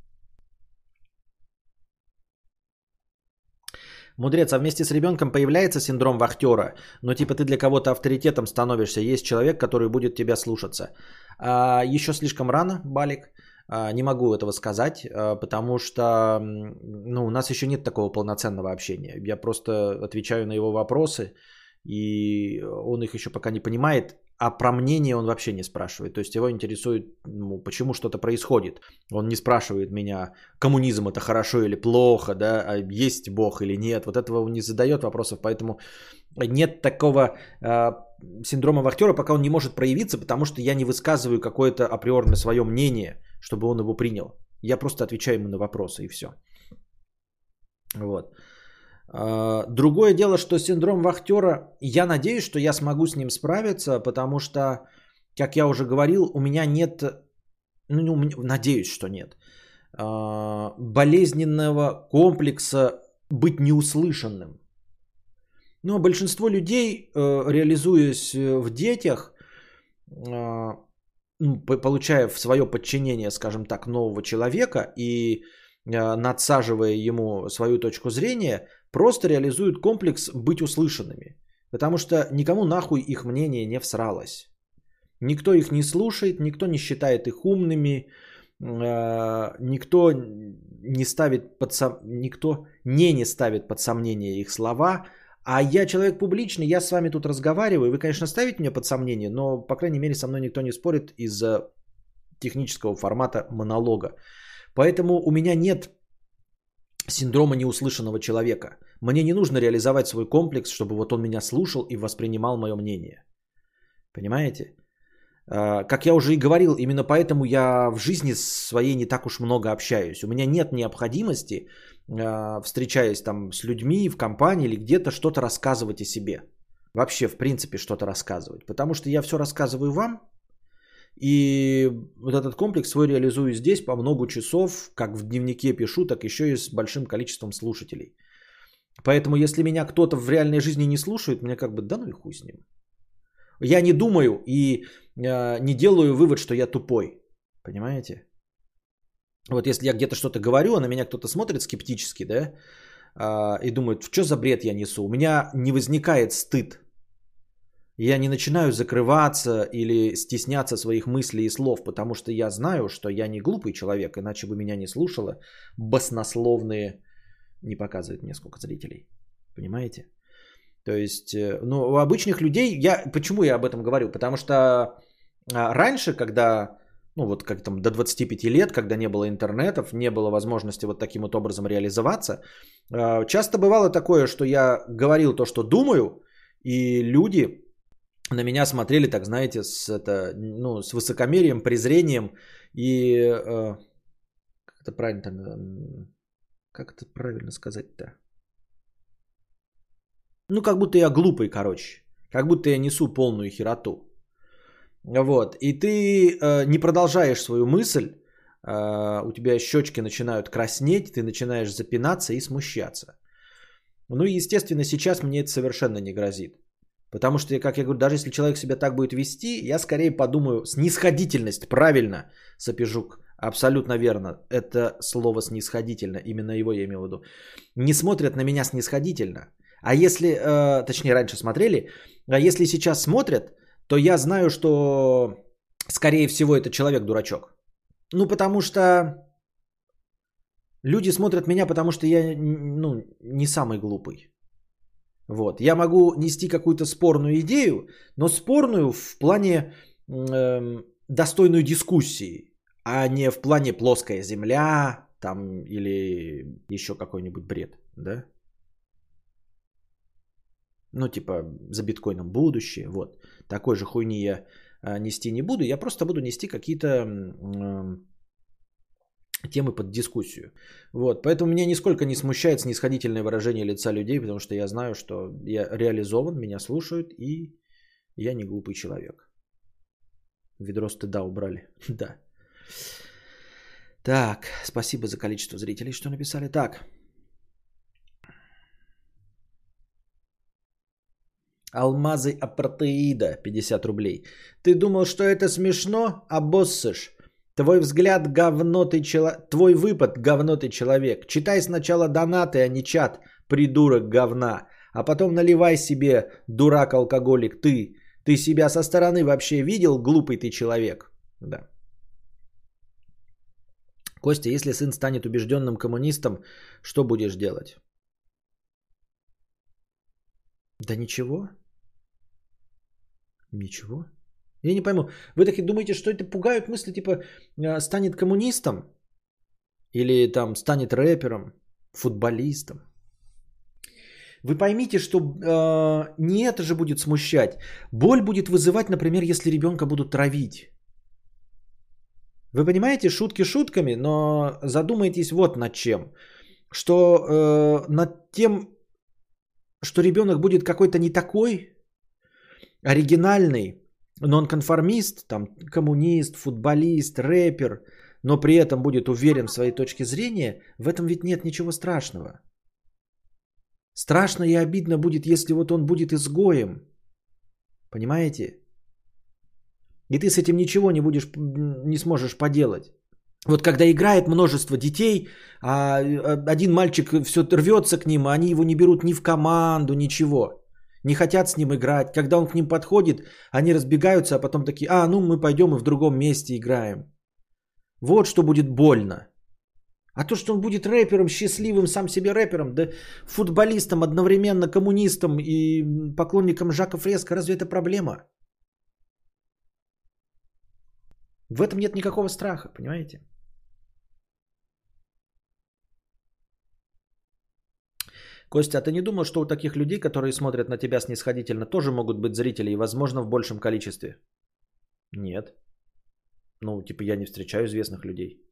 Мудрец, а вместе с ребенком появляется синдром вахтера, но типа ты для кого-то авторитетом становишься, есть человек, который будет тебя слушаться. А, еще слишком рано, Балик, а, не могу этого сказать, а, потому что ну, у нас еще нет такого полноценного общения. Я просто отвечаю на его вопросы, и он их еще пока не понимает, а про мнение он вообще не спрашивает. То есть его интересует, ну, почему что-то происходит. Он не спрашивает меня, коммунизм это хорошо или плохо, да, а есть Бог или нет. Вот этого он не задает вопросов, поэтому нет такого э, синдрома вахтера, пока он не может проявиться, потому что я не высказываю какое-то априорно свое мнение, чтобы он его принял. Я просто отвечаю ему на вопросы и все. Вот. А, другое дело, что синдром вахтера, я надеюсь, что я смогу с ним справиться, потому что, как я уже говорил, у меня нет, ну, надеюсь, что нет, а, болезненного комплекса быть неуслышанным. Но большинство людей, э, реализуясь в детях, а, ну, получая в свое подчинение, скажем так, нового человека и надсаживая ему свою точку зрения, просто реализуют комплекс быть услышанными. Потому что никому нахуй их мнение не всралось. Никто их не слушает, никто не считает их умными, э, никто не ставит под сом... никто не не ставит под сомнение их слова, а я человек публичный, я с вами тут разговариваю, вы, конечно, ставите меня под сомнение, но, по крайней мере, со мной никто не спорит из-за технического формата монолога. Поэтому у меня нет синдрома неуслышанного человека. Мне не нужно реализовать свой комплекс, чтобы вот он меня слушал и воспринимал мое мнение. Понимаете? А, как я уже и говорил, именно поэтому я в жизни своей не так уж много общаюсь. У меня нет необходимости, а, встречаясь там с людьми в компании или где-то, что-то рассказывать о себе. Вообще, в принципе, что-то рассказывать. Потому что я все рассказываю вам, и вот этот комплекс свой реализую здесь по много часов, как в дневнике пишу, так еще и с большим количеством слушателей. Поэтому если меня кто-то в реальной жизни не слушает, мне как бы да ну и хуй с ним. Я не думаю и э, не делаю вывод, что я тупой. Понимаете? Вот если я где-то что-то говорю, а на меня кто-то смотрит скептически, да, э, и думает, что за бред я несу, у меня не возникает стыд Я не начинаю закрываться или стесняться своих мыслей и слов, потому что я знаю, что я не глупый человек, иначе бы меня не слушало баснословные... Не показывает мне сколько зрителей. Понимаете? То есть, э, ну, у обычных людей, я, почему я об этом говорю? Потому что а, раньше, когда, ну, вот как там до 25 лет, когда не было интернетов, не было возможности вот таким вот образом реализоваться, а, часто бывало такое, что я говорил то, что думаю, и люди на меня смотрели, так знаете, с, это, ну, с высокомерием, презрением и... Э, как это правильно Как это правильно сказать-то? Ну, как будто я глупый, короче. Как будто я несу полную хероту. Вот. И ты э, не продолжаешь свою мысль, э, у тебя щечки начинают краснеть, ты начинаешь запинаться и смущаться. Ну и, естественно, сейчас мне это совершенно не грозит. Потому что, как я говорю, даже если человек себя так будет вести, я скорее подумаю, снисходительность, правильно, Сапежук, абсолютно верно. Это слово снисходительно, именно его я имел в виду. Не смотрят на меня снисходительно. А если, э, точнее, раньше смотрели, а если сейчас смотрят, то я знаю, что, скорее всего, это человек дурачок. Ну, потому что люди смотрят меня, потому что я, ну, не самый глупый. Вот. Я могу нести какую-то спорную идею, но спорную в плане э, достойную дискуссии, а не в плане плоская земля там или еще какой-нибудь бред, да? Ну, типа, за биткоином будущее, вот. Такой же хуйни я э, нести не буду, я просто буду нести какие-то э, темы под дискуссию. Вот, поэтому меня нисколько не смущает снисходительное выражение лица людей, потому что я знаю, что я реализован, меня слушают, и я не глупый человек. Ведро стыда убрали. да. Так, спасибо за количество зрителей, что написали. Так. Алмазы апартеида, 50 рублей. Ты думал, что это смешно? А. Твой взгляд говно ты человек. Твой выпад говно ты человек. Читай сначала донаты, а не чат, придурок говна. А потом наливай себе, дурак-алкоголик, ты. Ты себя со стороны вообще видел, глупый ты человек? Да. Костя, если сын станет убежденным коммунистом, что будешь делать? Да ничего. Ничего. Я не пойму. Вы таки думаете, что это пугают мысли, типа а, станет коммунистом? Или там станет рэпером, футболистом? Вы поймите, что э, не это же будет смущать. Боль будет вызывать, например, если ребенка будут травить. Вы понимаете, шутки шутками, но задумайтесь вот над чем. Что э, над тем, что ребенок будет какой-то не такой, оригинальный, нонконформист, там коммунист, футболист, рэпер, но при этом будет уверен в своей точке зрения, в этом ведь нет ничего страшного. Страшно и обидно будет, если вот он будет изгоем. Понимаете? И ты с этим ничего не будешь, не сможешь поделать. Вот когда играет множество детей, а один мальчик все рвется к ним, а они его не берут ни в команду, ничего не хотят с ним играть. Когда он к ним подходит, они разбегаются, а потом такие, а, ну мы пойдем и в другом месте играем. Вот что будет больно. А то, что он будет рэпером, счастливым сам себе рэпером, да футболистом, одновременно коммунистом и поклонником Жака Фреско, разве это проблема? В этом нет никакого страха, понимаете? Костя, а ты не думал, что у таких людей, которые смотрят на тебя снисходительно, тоже могут быть зрители и, возможно, в большем количестве? Нет. Ну, типа, я не встречаю известных людей.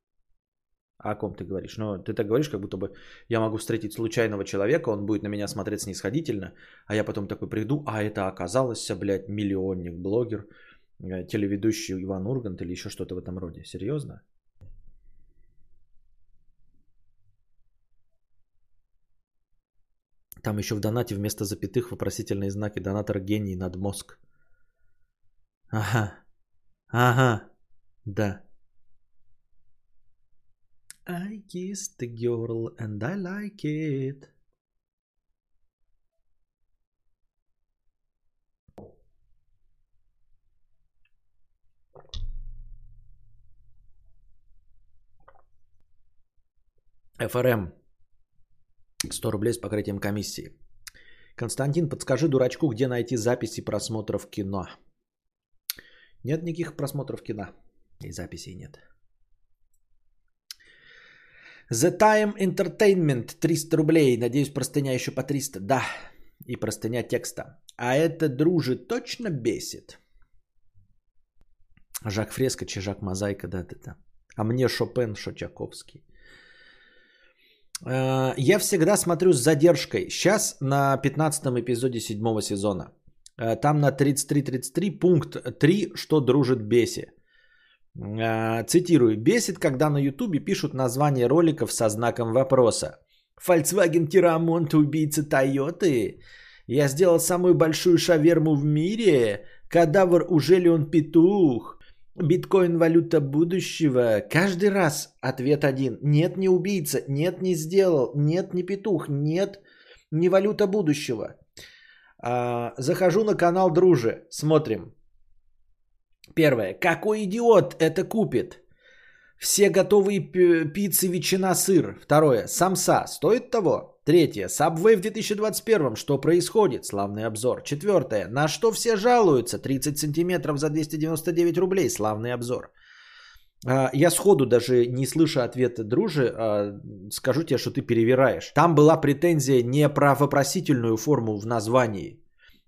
А о ком ты говоришь? Ну, ты так говоришь, как будто бы я могу встретить случайного человека, он будет на меня смотреть снисходительно, а я потом такой приду, а это оказалось, блядь, миллионник, блогер, э, телеведущий Иван Ургант или еще что-то в этом роде. Серьезно? Там еще в донате вместо запятых вопросительные знаки донатор гений над мозг. Ага. Ага. Да. I kissed the girl and I like it. ФРМ. 100 рублей с покрытием комиссии. Константин, подскажи дурачку, где найти записи просмотров кино. Нет никаких просмотров кино. И записей нет. The Time Entertainment 300 рублей. Надеюсь, простыня еще по 300. Да, и простыня текста. А это, дружи, точно бесит? Жак Фреско, че Жак Мозаика, да-да-да. А мне Шопен, шо Чаковский. Э, я всегда смотрю с задержкой. Сейчас на 15 эпизоде 7 сезона. Э, там на 33.33 пункт 3, что дружит Беси. Э, цитирую. Бесит, когда на ютубе пишут название роликов со знаком вопроса. Volkswagen Тирамонт убийца Тойоты. Я сделал самую большую шаверму в мире. Кадавр, уже ли он петух? Биткоин валюта будущего. Каждый раз ответ один. Нет, не убийца. Нет, не сделал. Нет, не петух. Нет, не валюта будущего. А, захожу на канал Друже. Смотрим. Первое. Какой идиот это купит? Все готовые пиццы, ветчина, сыр. Второе. Самса. Стоит того? Третье. Subway в 2021. Что происходит? Славный обзор. Четвертое. На что все жалуются? 30 сантиметров за 299 рублей. Славный обзор. А, я сходу даже не слыша ответа дружи, а, скажу тебе, что ты перевираешь. Там была претензия не про вопросительную форму в названии.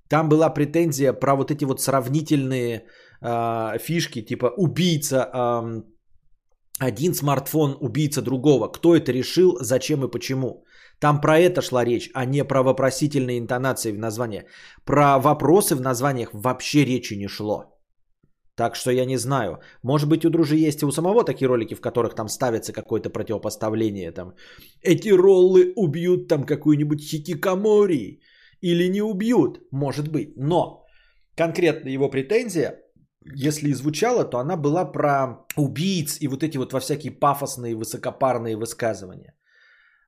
Там была претензия про вот эти вот сравнительные а, фишки, типа убийца один смартфон убийца другого. Кто это решил, зачем и почему. Там про это шла речь, а не про вопросительные интонации в названии. Про вопросы в названиях вообще речи не шло. Так что я не знаю. Может быть, у Дружи есть и у самого такие ролики, в которых там ставится какое-то противопоставление. Там, Эти роллы убьют там какую-нибудь хикикамори. Или не убьют. Может быть. Но конкретно его претензия если и звучала, то она была про убийц и вот эти вот во всякие пафосные, высокопарные высказывания.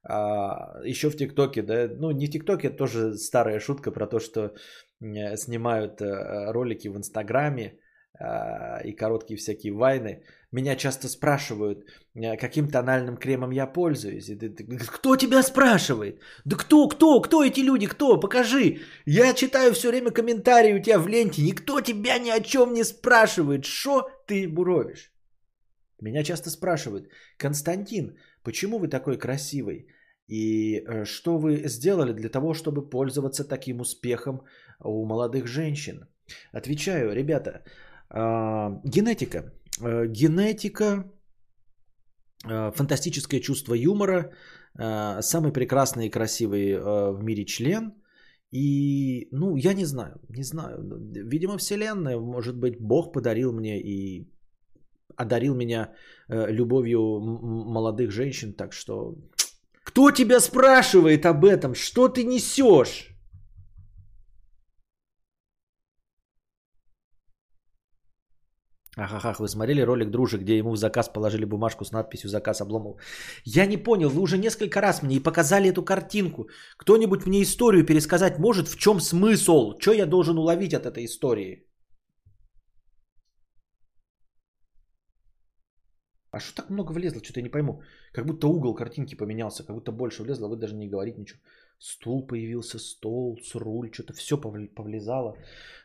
А, еще в ТикТоке, да, ну не ТикТоке, тоже старая шутка про то, что снимают э, ролики в Инстаграме а, и короткие всякие вайны. Меня часто спрашивают, э, каким тональным кремом я пользуюсь. И ты, ты, кто тебя спрашивает? Да кто, кто, кто эти люди, кто? Покажи. Я читаю все время комментарии у тебя в ленте. Никто тебя ни о чем не спрашивает. Что ты буровишь? Меня часто спрашивают, Константин, почему вы такой красивый? И э, что вы сделали для того, чтобы пользоваться таким успехом у молодых женщин? Отвечаю, ребята, а, генетика. Э, генетика, э, фантастическое чувство юмора, самый прекрасный и красивый в мире член. И, ну, я не знаю, не знаю. Видимо, Вселенная, может быть, Бог подарил мне и одарил меня любовью молодых женщин, так что... Кто тебя спрашивает об этом? Что ты несешь? Ахахах, вы смотрели ролик дружи, где ему в заказ положили бумажку с надписью «Заказ обломов»? Я не понял, вы уже несколько раз мне и показали эту картинку. Кто-нибудь мне историю пересказать может, в чем смысл? Что я должен уловить от этой истории? А что так много влезло? Что-то я не пойму. Как будто угол картинки поменялся, как будто больше влезло, а вы даже не говорите ничего. Стул появился, стол с руль, что-то все повлезало.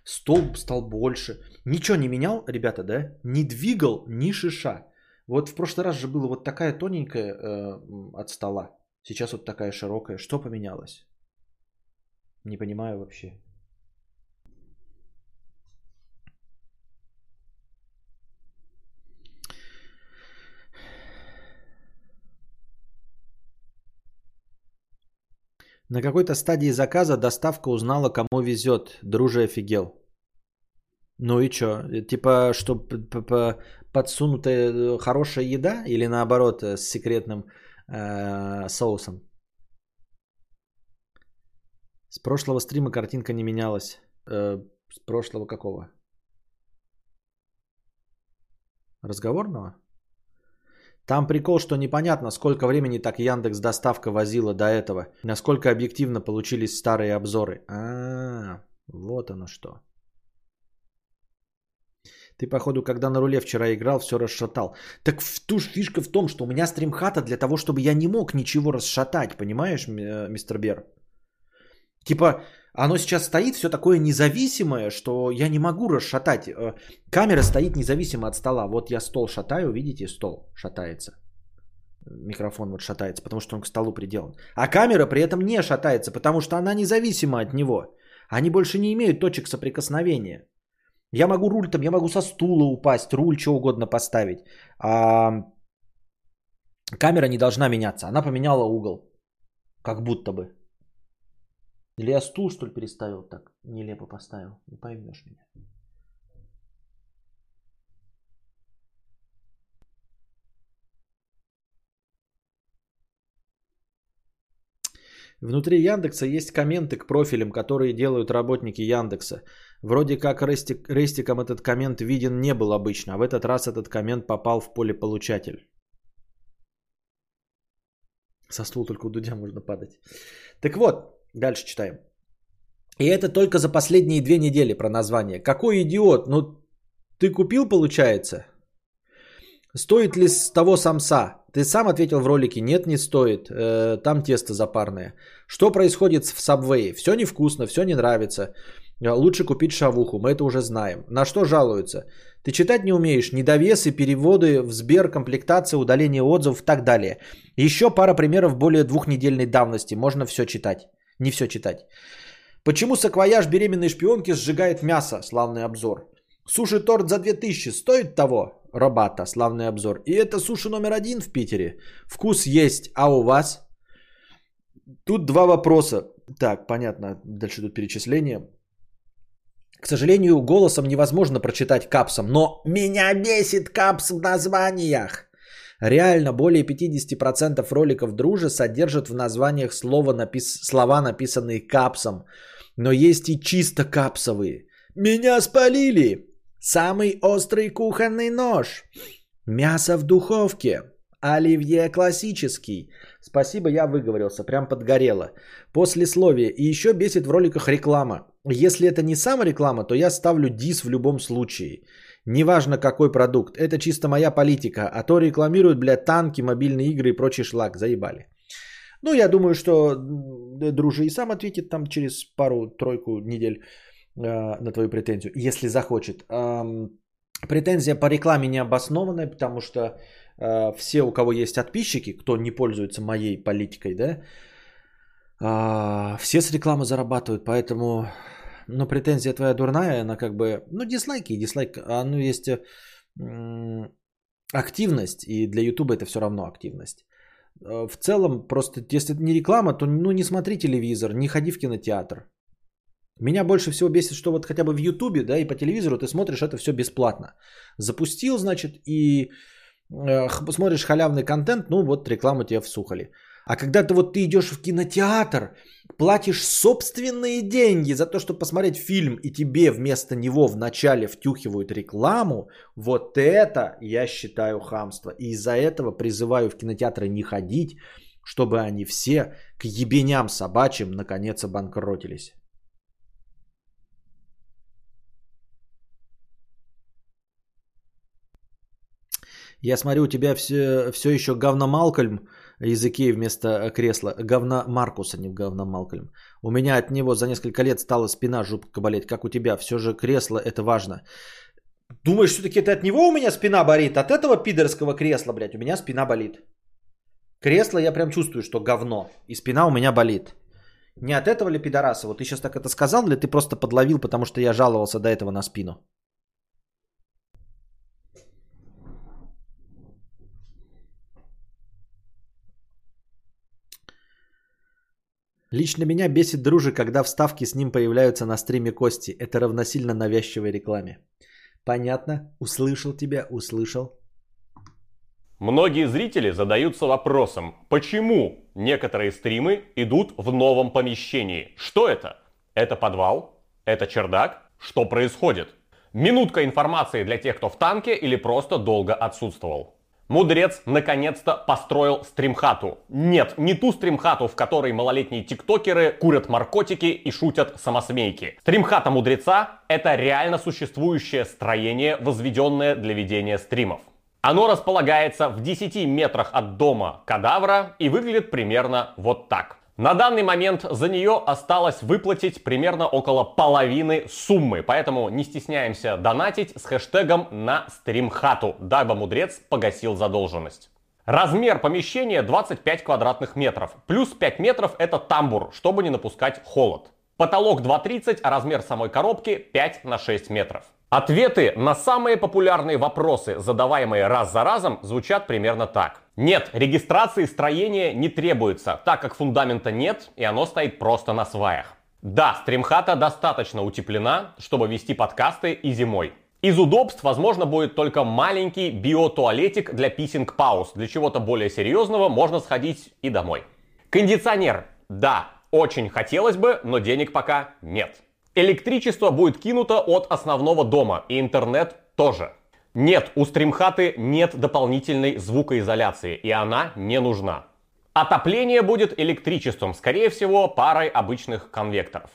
Стол стал больше. Ничего не менял, ребята, да? Не двигал ни шиша. Вот в прошлый раз же было вот такая тоненькая э, от стола. Сейчас вот такая широкая. Что поменялось? Не понимаю вообще. На какой-то стадии заказа доставка узнала, кому везет. Друже офигел. Ну и что? Типа, что подсунутая э, хорошая еда или наоборот э, с секретным э, соусом? С прошлого стрима картинка не менялась. Э, с прошлого какого? Разговорного? Там прикол, что непонятно, сколько времени так Яндекс доставка возила до этого. Насколько объективно получились старые обзоры. А, вот оно что. Ты, походу, когда на руле вчера играл, все расшатал. Так в ту же фишка в том, что у меня стримхата для того, чтобы я не мог ничего расшатать, понимаешь, э, мистер Бер? Типа, оно сейчас стоит все такое независимое, что я не могу расшатать. Э, камера стоит независимо от стола. Вот я стол шатаю, видите, стол шатается. Микрофон вот шатается, потому что он к столу приделан. А камера при этом не шатается, потому что она независима от него. Они больше не имеют точек соприкосновения. Я могу руль там, я могу со стула упасть, руль что угодно поставить. А камера не должна меняться. Она поменяла угол. Как будто бы. Или я стул, что ли, переставил так? Нелепо поставил. Не поймешь меня. Внутри Яндекса есть комменты к профилям, которые делают работники Яндекса. Вроде как рестик, рестиком этот коммент виден не был обычно, а в этот раз этот коммент попал в поле получатель. Со стула только у Дудя можно падать. Так вот, дальше читаем. И это только за последние две недели про название. Какой идиот? Ну, ты купил, получается? Стоит ли с того самса? Ты сам ответил в ролике, нет, не стоит. Э, там тесто запарное. Что происходит в Subway? Все невкусно, все не нравится. Э, лучше купить шавуху, мы это уже знаем. На что жалуются? Ты читать не умеешь, недовесы, переводы в Сбер, комплектация, удаление отзывов и так далее. Еще пара примеров более двухнедельной давности. Можно все читать. Не все читать. Почему саквояж беременной шпионки сжигает мясо? Славный обзор. Суши-торт за 2000 стоит того? Робата, славный обзор. И это суши номер один в Питере. Вкус есть, а у вас? Тут два вопроса. Так, понятно, дальше тут перечисление. К сожалению, голосом невозможно прочитать капсом, но меня бесит капс в названиях. Реально более 50% роликов дружи содержат в названиях слова, напис... слова, написанные капсом. Но есть и чисто капсовые. Меня спалили! Самый острый кухонный нож. Мясо в духовке. Оливье классический. Спасибо, я выговорился, прям подгорело. Послесловие. И еще бесит в роликах реклама. Если это не сама реклама, то я ставлю дис в любом случае. Неважно какой продукт. Это чисто моя политика. А то рекламируют, блядь, танки, мобильные игры и прочий шлак. Заебали. Ну, я думаю, что дружи и сам ответит там через пару-тройку недель. Э, на твою претензию, если захочет. Претензия по рекламе не обоснованная, потому что э, все, у кого есть подписчики, кто не пользуется моей политикой, да, а, все с рекламы зарабатывают, поэтому, ну, претензия твоя дурная, она как бы, ну, дизлайки и дизлайк, а, ну, есть активность, и для Ютуба это все равно активность. Э, в целом, просто если это не реклама, то ну, не смотри телевизор, не ходи в кинотеатр. Меня больше всего бесит, что вот хотя бы в Ютубе, да, и по телевизору ты смотришь это все бесплатно. Запустил, значит, и э, смотришь халявный контент, ну вот рекламу тебе всухали. А когда ты вот ты идешь в кинотеатр, платишь собственные деньги за то, чтобы посмотреть фильм, и тебе вместо него в начале втюхивают рекламу, вот это я считаю хамство. И из-за этого призываю в кинотеатры не ходить, чтобы они все к ебеням собачьим наконец обанкротились. Я смотрю, у тебя все, все еще говно Малкольм языке вместо кресла. Говно Маркус, а не говно Малкольм. У меня от него за несколько лет стала спина жутко болеть. Как у тебя? Все же кресло это важно. Думаешь, все-таки это от него у меня спина болит? От этого пидорского кресла, блядь, у меня спина болит. Кресло я прям чувствую, что говно. И спина у меня болит. Не от этого ли пидораса? Вот ты сейчас так это сказал, или ты просто подловил, потому что я жаловался до этого на спину? Лично меня бесит дружи, когда вставки с ним появляются на стриме Кости. Это равносильно навязчивой рекламе. Понятно? Услышал тебя, услышал. Многие зрители задаются вопросом, почему некоторые стримы идут в новом помещении. Что это? Это подвал? Это чердак? Что происходит? Минутка информации для тех, кто в танке или просто долго отсутствовал. Мудрец наконец-то построил стримхату. Нет, не ту стримхату, в которой малолетние тиктокеры курят наркотики и шутят самосмейки. Стримхата мудреца — это реально существующее строение, возведенное для ведения стримов. Оно располагается в 10 метрах от дома кадавра и выглядит примерно вот так. На данный момент за нее осталось выплатить примерно около половины суммы, поэтому не стесняемся донатить с хэштегом на стримхату, дабы мудрец погасил задолженность. Размер помещения 25 квадратных метров, плюс 5 метров это тамбур, чтобы не напускать холод. Потолок 2,30, а размер самой коробки 5 на 6 метров. Ответы на самые популярные вопросы, задаваемые раз за разом, звучат примерно так. Нет, регистрации строения не требуется, так как фундамента нет и оно стоит просто на сваях. Да, стримхата достаточно утеплена, чтобы вести подкасты и зимой. Из удобств, возможно, будет только маленький биотуалетик для писинг-пауз. Для чего-то более серьезного можно сходить и домой. Кондиционер. Да, очень хотелось бы, но денег пока нет. Электричество будет кинуто от основного дома, и интернет тоже. Нет, у стримхаты нет дополнительной звукоизоляции, и она не нужна. Отопление будет электричеством, скорее всего, парой обычных конвекторов.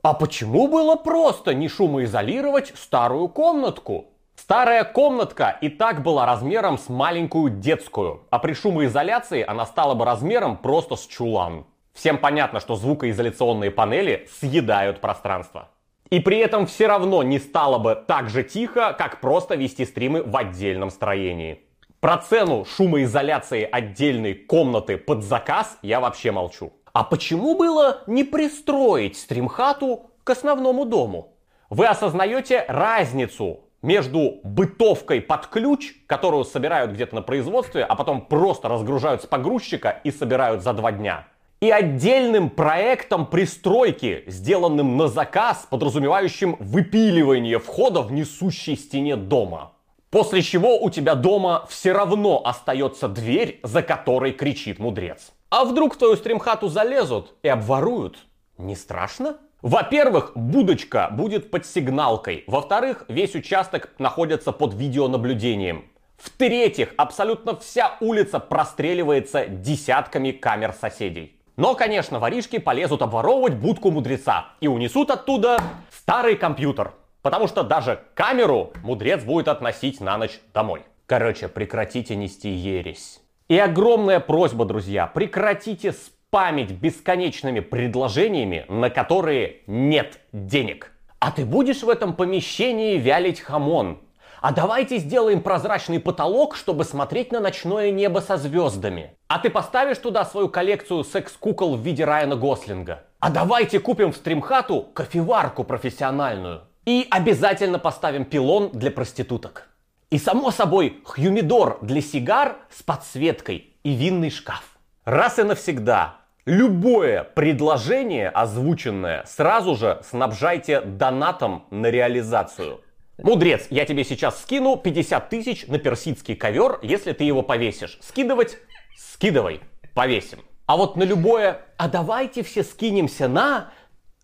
А почему было просто не шумоизолировать старую комнатку? Старая комнатка и так была размером с маленькую детскую, а при шумоизоляции она стала бы размером просто с чулан. Всем понятно, что звукоизоляционные панели съедают пространство. И при этом все равно не стало бы так же тихо, как просто вести стримы в отдельном строении. Про цену шумоизоляции отдельной комнаты под заказ я вообще молчу. А почему было не пристроить стримхату к основному дому? Вы осознаете разницу между бытовкой под ключ, которую собирают где-то на производстве, а потом просто разгружают с погрузчика и собирают за два дня, и отдельным проектом пристройки, сделанным на заказ, подразумевающим выпиливание входа в несущей стене дома. После чего у тебя дома все равно остается дверь, за которой кричит мудрец. А вдруг в твою стримхату залезут и обворуют? Не страшно? Во-первых, будочка будет под сигналкой. Во-вторых, весь участок находится под видеонаблюдением. В-третьих, абсолютно вся улица простреливается десятками камер соседей. Но, конечно, воришки полезут обворовывать будку мудреца и унесут оттуда старый компьютер. Потому что даже камеру мудрец будет относить на ночь домой. Короче, прекратите нести ересь. И огромная просьба, друзья, прекратите спамить бесконечными предложениями, на которые нет денег. А ты будешь в этом помещении вялить хамон? А давайте сделаем прозрачный потолок, чтобы смотреть на ночное небо со звездами. А ты поставишь туда свою коллекцию секс-кукол в виде Райана Гослинга. А давайте купим в стримхату кофеварку профессиональную. И обязательно поставим пилон для проституток. И само собой хюмидор для сигар с подсветкой и винный шкаф. Раз и навсегда Любое предложение озвученное сразу же снабжайте донатом на реализацию. Мудрец, я тебе сейчас скину 50 тысяч на персидский ковер, если ты его повесишь. Скидывать? Скидывай. Повесим. А вот на любое «а давайте все скинемся на...»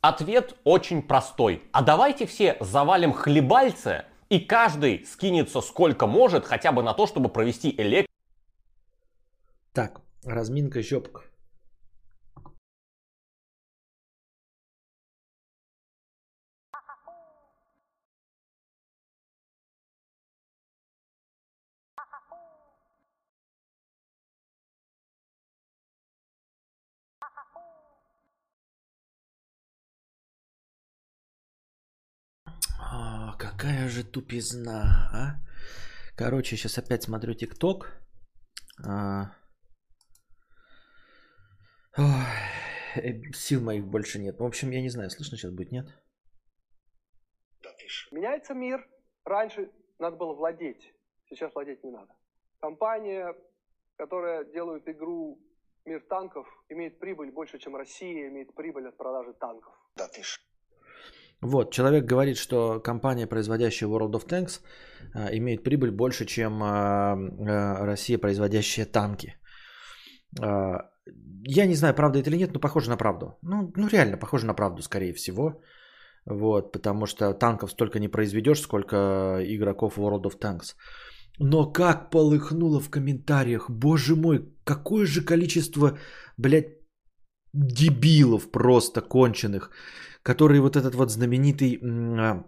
Ответ очень простой. А давайте все завалим хлебальце, и каждый скинется сколько может, хотя бы на то, чтобы провести электро. Так, разминка щепок. Какая же тупизна, а? Короче, сейчас опять смотрю ТикТок. А... сил моих больше нет. В общем, я не знаю, слышно сейчас будет, нет? Меняется мир. Раньше надо было владеть. Сейчас владеть не надо. Компания, которая делает игру «Мир танков», имеет прибыль больше, чем Россия имеет прибыль от продажи танков. Да ты ж. Вот, человек говорит, что компания, производящая World of Tanks, а, имеет прибыль больше, чем а, а, Россия, производящая танки. Я не знаю, правда это или нет, но похоже на правду. Ну, ну реально, похоже на правду, скорее всего. Вот, потому что танков столько не произведешь, сколько игроков World of Tanks. Но как полыхнуло в комментариях. Боже мой, какое же количество, блядь, дебилов просто конченых, которые вот этот вот знаменитый а,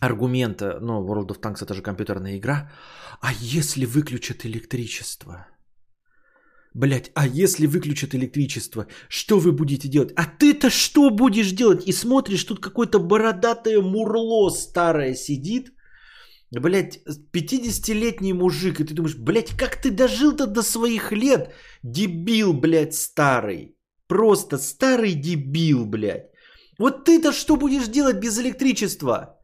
аргумент, э, ну, World of Tanks это же компьютерная игра, а если выключат электричество? Блять, а если выключат электричество, что вы будете делать? А ты-то что будешь делать? И смотришь, тут какое-то бородатое мурло старое сидит, блядь, 50-летний мужик, и ты думаешь, блядь, как ты дожил-то до своих лет, дебил, блядь, старый. Просто старый дебил, блядь. Вот ты-то что будешь делать без электричества?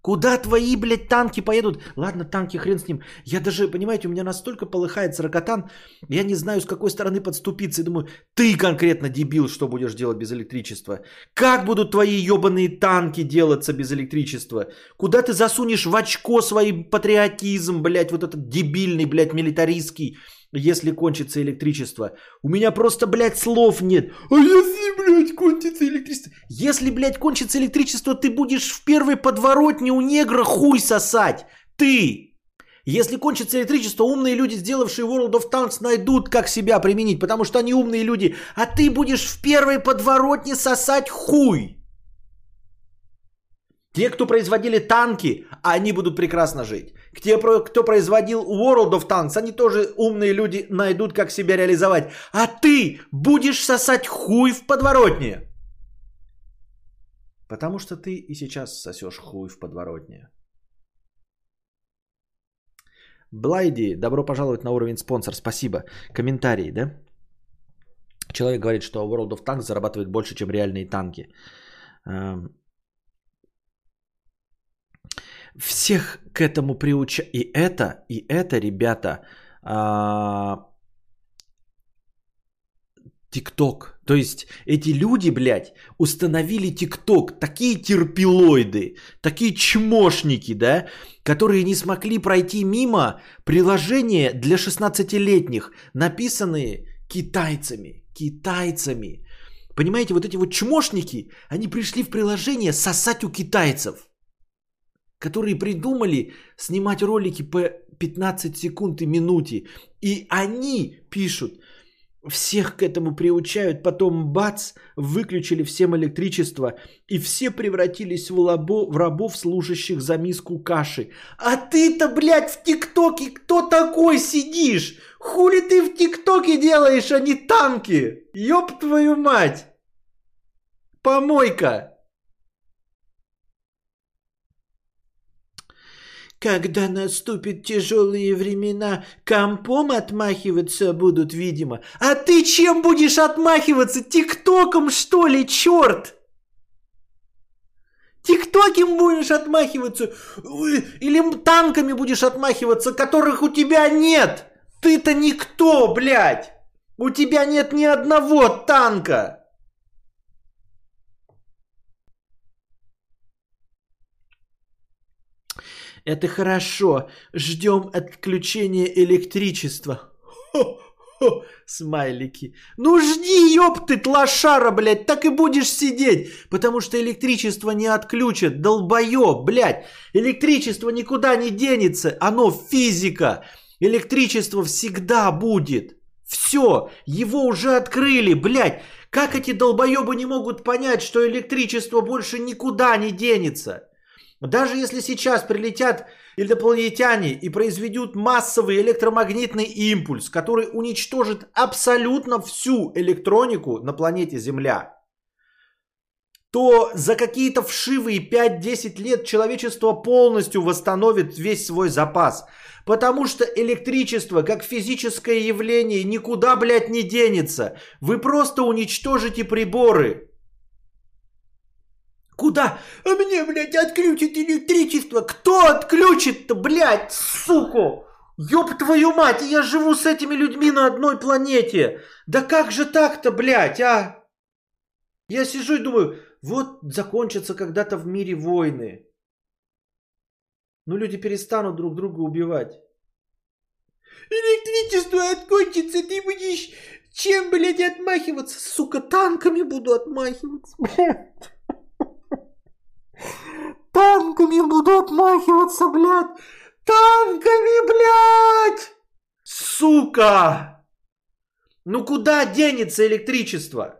Куда твои, блядь, танки поедут? Ладно, танки, хрен с ним. Я даже, понимаете, у меня настолько полыхает сорокотан, я не знаю, с какой стороны подступиться. И думаю, ты конкретно дебил, что будешь делать без электричества? Как будут твои ебаные танки делаться без электричества? Куда ты засунешь в очко свой патриотизм, блядь, вот этот дебильный, блядь, милитаристский? Если кончится электричество. У меня просто, блядь, слов нет. А если, блядь, кончится электричество? Если, блядь, кончится электричество, ты будешь в первой подворотне у негра хуй сосать. Ты. Если кончится электричество, умные люди, сделавшие World of Tanks, найдут, как себя применить, потому что они умные люди. А ты будешь в первой подворотне сосать хуй. Те, кто производили танки, они будут прекрасно жить. Те, кто производил World of Tanks, они тоже умные люди, найдут, как себя реализовать. А ты будешь сосать хуй в подворотне. Потому что ты и сейчас сосешь хуй в подворотне. Блайди, добро пожаловать на уровень спонсор, спасибо. Комментарии, да? Человек говорит, что World of Tanks зарабатывает больше, чем реальные танки. Всех к этому приуча... И это, и это, ребята, а, ТикТок. То есть эти люди, блядь, установили ТикТок. Такие терпилоиды, такие чмошники, да, которые не смогли пройти мимо приложения для 16-летних, написанные китайцами. Китайцами. Понимаете, вот эти вот чмошники, они пришли в приложение сосать у китайцев – которые придумали снимать ролики по 15 секунд и минуте. И они пишут, всех к этому приучают, потом бац, выключили всем электричество, и все превратились в, лабо, в рабов, служащих за миску каши. А ты-то, блядь, в ТикТоке кто такой сидишь? Хули ты в ТикТоке делаешь, а не танки? Ёб твою мать! Помойка! Когда наступят тяжелые времена, компом отмахиваться будут, видимо. А ты чем будешь отмахиваться? Тиктоком, что ли, черт? Тиктоком будешь отмахиваться? Или танками будешь отмахиваться, которых у тебя нет? Ты-то никто, блядь! У тебя нет ни одного танка! Это хорошо. Ждем отключения электричества. Хо-хо, смайлики. Ну жди, ёпты, лошара, блядь, так и будешь сидеть. Потому что электричество не отключат, долбоёб, блядь. Электричество никуда не денется, оно физика. Электричество всегда будет. Все, его уже открыли, блядь. Как эти долбоебы не могут понять, что электричество больше никуда не денется? Даже если сейчас прилетят инопланетяне и произведут массовый электромагнитный импульс, который уничтожит абсолютно всю электронику на планете Земля, то за какие-то вшивые 5-10 лет человечество полностью восстановит весь свой запас. Потому что электричество, как физическое явление, никуда, блядь, не денется. Вы просто уничтожите приборы. Куда? А мне, блядь, отключат электричество. Кто отключит-то, блядь, суку? Ёб твою мать, я живу с этими людьми на одной планете. Да как же так-то, блядь, а? Я сижу и думаю, вот закончатся когда-то в мире войны. Ну, люди перестанут друг друга убивать. Электричество отключится, ты будешь чем, блядь, отмахиваться? Сука, танками буду отмахиваться, блядь. Танками буду отмахиваться, блядь. Танками, блядь! Сука! Ну куда денется электричество?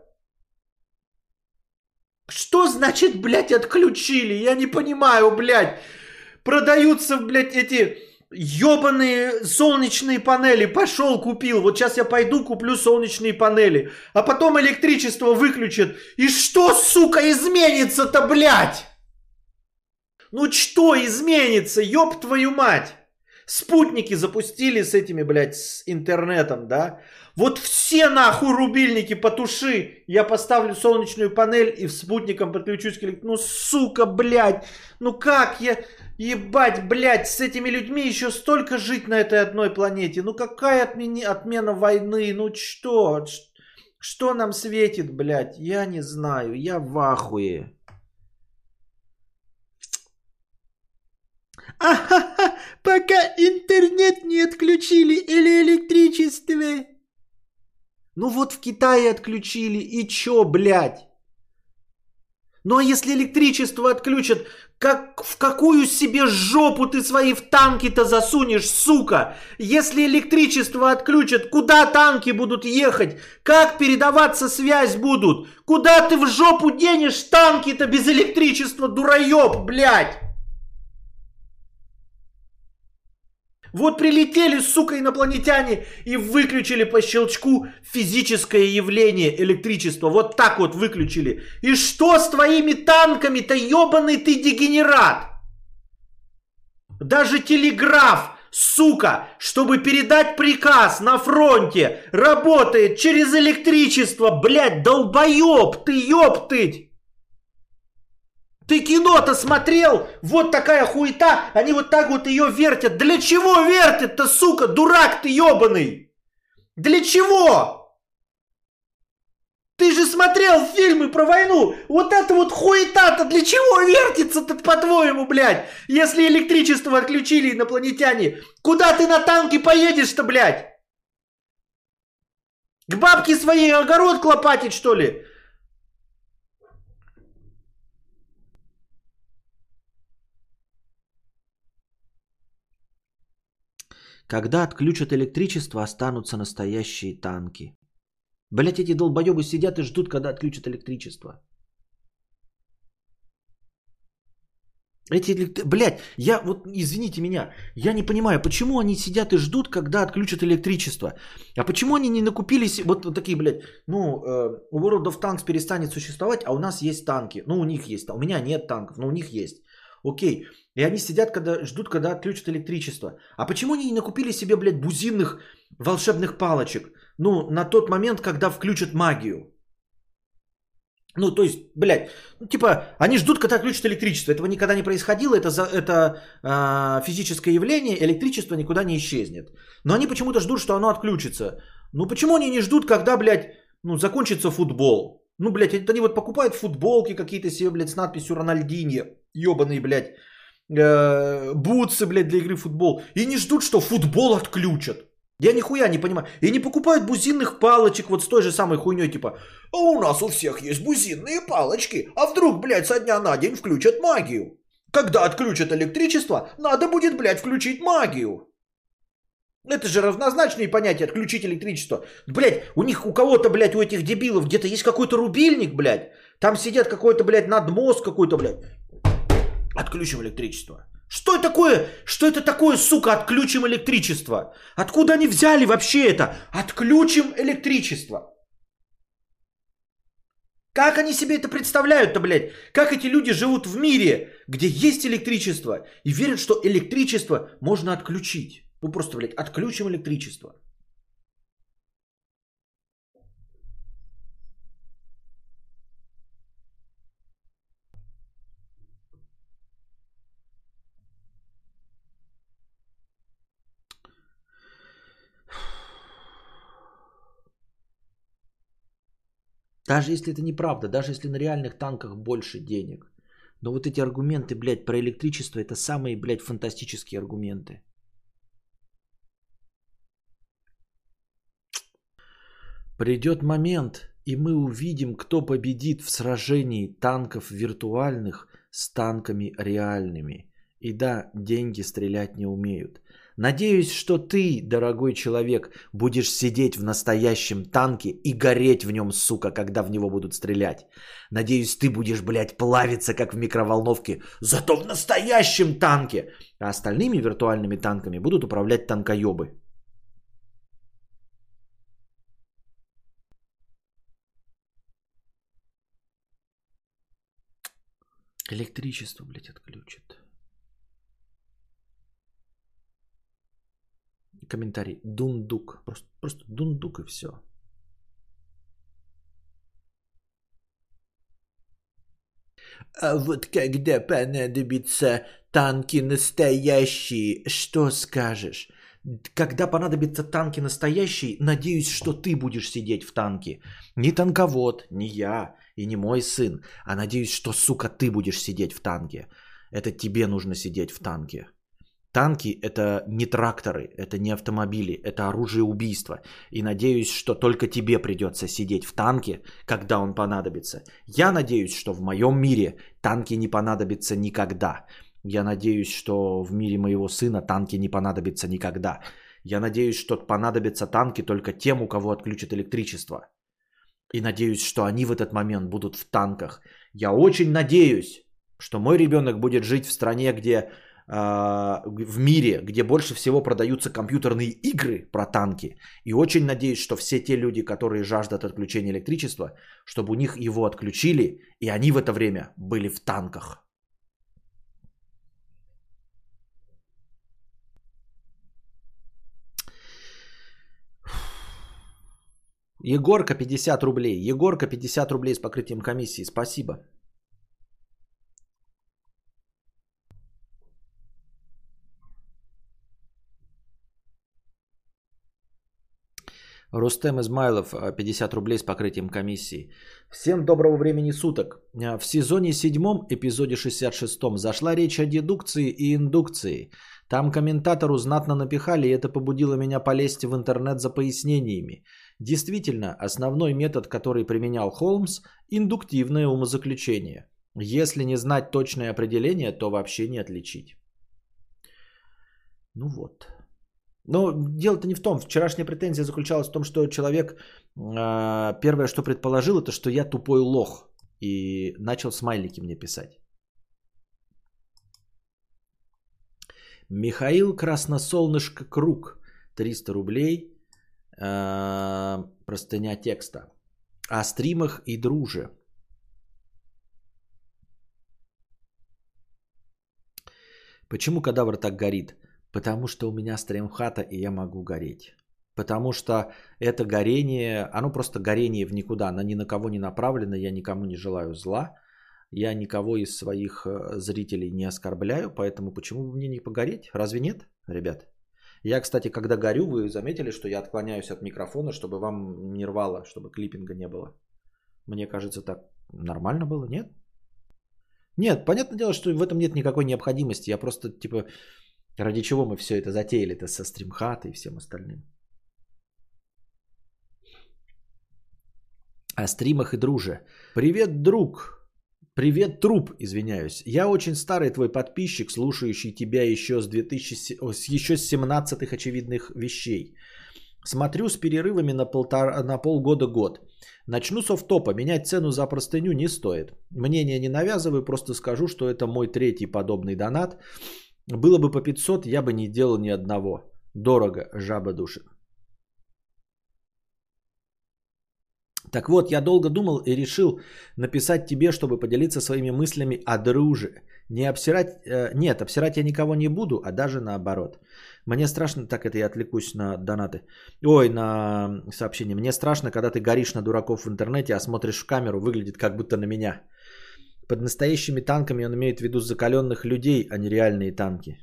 Что значит, блядь, отключили? Я не понимаю, блядь. Продаются, блядь, эти ебаные солнечные панели. Пошел, купил. Вот сейчас я пойду, куплю солнечные панели. А потом электричество выключат. И что, сука, изменится-то, блядь? Ну что изменится, ёб твою мать? Спутники запустили с этими, блядь, с интернетом, да? Вот все нахуй рубильники потуши. Я поставлю солнечную панель и в спутником подключусь к электро... Ну, сука, блядь. Ну как я... Ебать, блядь, с этими людьми еще столько жить на этой одной планете. Ну какая отмени... отмена войны? Ну что? Что нам светит, блядь? Я не знаю. Я в ахуе. Ахаха, пока интернет не отключили или электричество. Ну вот в Китае отключили, и чё, блядь? Ну а если электричество отключат, как, в какую себе жопу ты свои в танки-то засунешь, сука? Если электричество отключат, куда танки будут ехать? Как передаваться связь будут? Куда ты в жопу денешь танки-то без электричества, дураёб, блядь? Вот прилетели, сука, инопланетяне и выключили по щелчку физическое явление электричества. Вот так вот выключили. И что с твоими танками-то, ебаный ты дегенерат? Даже телеграф, сука, чтобы передать приказ на фронте, работает через электричество, блядь, долбоеб ты, ёптыть. Ты кино-то смотрел? Вот такая хуета. Они вот так вот ее вертят. Для чего вертят-то, сука? Дурак ты ебаный. Для чего? Ты же смотрел фильмы про войну. Вот это вот хуета-то для чего вертится-то, по-твоему, блядь? Если электричество отключили инопланетяне, куда ты на танке поедешь-то, блядь? К бабке своей огород клопатить, что ли? Когда отключат электричество, останутся настоящие танки. Блять, эти долбоебы сидят и ждут, когда отключат электричество. Эти, блядь, я вот, извините меня, я не понимаю, почему они сидят и ждут, когда отключат электричество. А почему они не накупились, вот, вот такие, блядь, ну, э, World of Tanks перестанет существовать, а у нас есть танки. Ну, у них есть, а у меня нет танков, но у них есть. Окей. И они сидят, когда ждут, когда отключат электричество. А почему они не накупили себе, блядь, бузинных волшебных палочек? Ну, на тот момент, когда включат магию. Ну, то есть, блядь, ну, типа, они ждут, когда отключат электричество. Этого никогда не происходило, это, за, это э, физическое явление, электричество никуда не исчезнет. Но они почему-то ждут, что оно отключится. Ну, почему они не ждут, когда, блядь, ну, закончится футбол? Ну, блядь, они вот покупают футболки какие-то себе, блядь, с надписью Рональдинье, ебаные, блядь, э, бутсы, блядь, для игры в футбол. И не ждут, что футбол отключат. Я нихуя не понимаю. И не покупают бузинных палочек вот с той же самой хуйней, типа, а у нас у всех есть бузинные палочки, а вдруг, блядь, со дня на день включат магию. Когда отключат электричество, надо будет, блядь, включить магию. Это же равнозначные понятия, отключить электричество. Блять, у них, у кого-то, блядь, у этих дебилов где-то есть какой-то рубильник, блядь. Там сидят какой-то, блядь, надмозг какой-то, блядь. Отключим электричество. Что это такое? Что это такое, сука, отключим электричество? Откуда они взяли вообще это? Отключим электричество. Как они себе это представляют-то, блядь? Как эти люди живут в мире, где есть электричество и верят, что электричество можно отключить? Ну просто, блядь, отключим электричество. Даже если это неправда, даже если на реальных танках больше денег. Но вот эти аргументы, блядь, про электричество, это самые, блядь, фантастические аргументы. Придет момент, и мы увидим, кто победит в сражении танков виртуальных с танками реальными. И да, деньги стрелять не умеют. Надеюсь, что ты, дорогой человек, будешь сидеть в настоящем танке и гореть в нем, сука, когда в него будут стрелять. Надеюсь, ты будешь, блядь, плавиться, как в микроволновке, зато в настоящем танке. А остальными виртуальными танками будут управлять танкоебы. Электричество, блядь, отключат. Комментарий. Дундук. Просто, просто дундук и все. А вот когда понадобится танки настоящие, что скажешь? Когда понадобятся танки настоящие, надеюсь, что ты будешь сидеть в танке. Не танковод, не я и не мой сын, а надеюсь, что, сука, ты будешь сидеть в танке. Это тебе нужно сидеть в танке. Танки это не тракторы, это не автомобили, это оружие убийства. И надеюсь, что только тебе придется сидеть в танке, когда он понадобится. Я надеюсь, что в моем мире танки не понадобятся никогда. Я надеюсь, что в мире моего сына танки не понадобятся никогда. Я надеюсь, что понадобятся танки только тем, у кого отключат электричество. И надеюсь, что они в этот момент будут в танках. Я очень надеюсь, что мой ребенок будет жить в стране, где а, в мире, где больше всего продаются компьютерные игры про танки. И очень надеюсь, что все те люди, которые жаждут отключения электричества, чтобы у них его отключили, и они в это время были в танках. Егорка 50 рублей. Егорка 50 рублей с покрытием комиссии. Спасибо. Рустем Измайлов, 50 рублей с покрытием комиссии. Всем доброго времени суток. В сезоне 7, эпизоде 66 зашла речь о дедукции и индукции. Там комментатору знатно напихали, и это побудило меня полезть в интернет за пояснениями. Действительно, основной метод, который применял Холмс – индуктивное умозаключение. Если не знать точное определение, то вообще не отличить. Ну вот. Но дело-то не в том. Вчерашняя претензия заключалась в том, что человек э, первое, что предположил, это что я тупой лох. И начал смайлики мне писать. Михаил Красносолнышко Круг. 300 рублей. Э, простыня текста. О стримах и друже. Почему кадавр так горит? Потому что у меня стримхата, и я могу гореть. Потому что это горение, оно просто горение в никуда, оно ни на кого не направлено, я никому не желаю зла, я никого из своих э, зрителей не оскорбляю, поэтому почему бы мне не погореть? Разве нет, ребят? Я, кстати, когда горю, вы заметили, что я отклоняюсь от микрофона, чтобы вам не рвало, чтобы клиппинга не было. Мне кажется, так нормально было, нет? Нет, понятное дело, что в этом нет никакой необходимости. Я просто, типа, Ради чего мы все это затеяли-то со стримхата и всем остальным. О стримах и друже. Привет, друг. Привет, труп, извиняюсь. Я очень старый твой подписчик, слушающий тебя еще с, 2000, еще с 17-х очевидных вещей. Смотрю с перерывами на, полтора, на полгода год. Начну с офтопа. Менять цену за простыню не стоит. Мнение не навязываю, просто скажу, что это мой третий подобный донат. Было бы по 500, я бы не делал ни одного. Дорого, жаба душит. Так вот, я долго думал и решил написать тебе, чтобы поделиться своими мыслями о друже. Не обсирать, э, нет, обсирать я никого не буду, а даже наоборот. Мне страшно, так это я отвлекусь на донаты. Ой, на сообщение. Мне страшно, когда ты горишь на дураков в интернете, а смотришь в камеру, выглядит как будто на меня. Под настоящими танками он имеет в виду закаленных людей, а не реальные танки.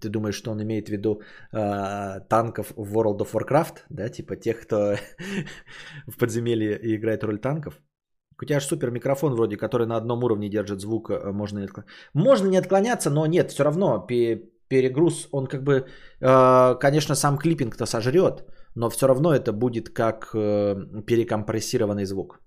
Ты думаешь, что он имеет в виду э, танков в World of Warcraft, да, типа тех, кто в подземелье играет роль танков? У тебя же супер микрофон вроде, который на одном уровне держит звук, э, можно не отклоняться. Можно не отклоняться, но нет, все равно перегруз, он как бы, э, конечно, сам клиппинг-то сожрет, но все равно это будет как э, перекомпрессированный звук.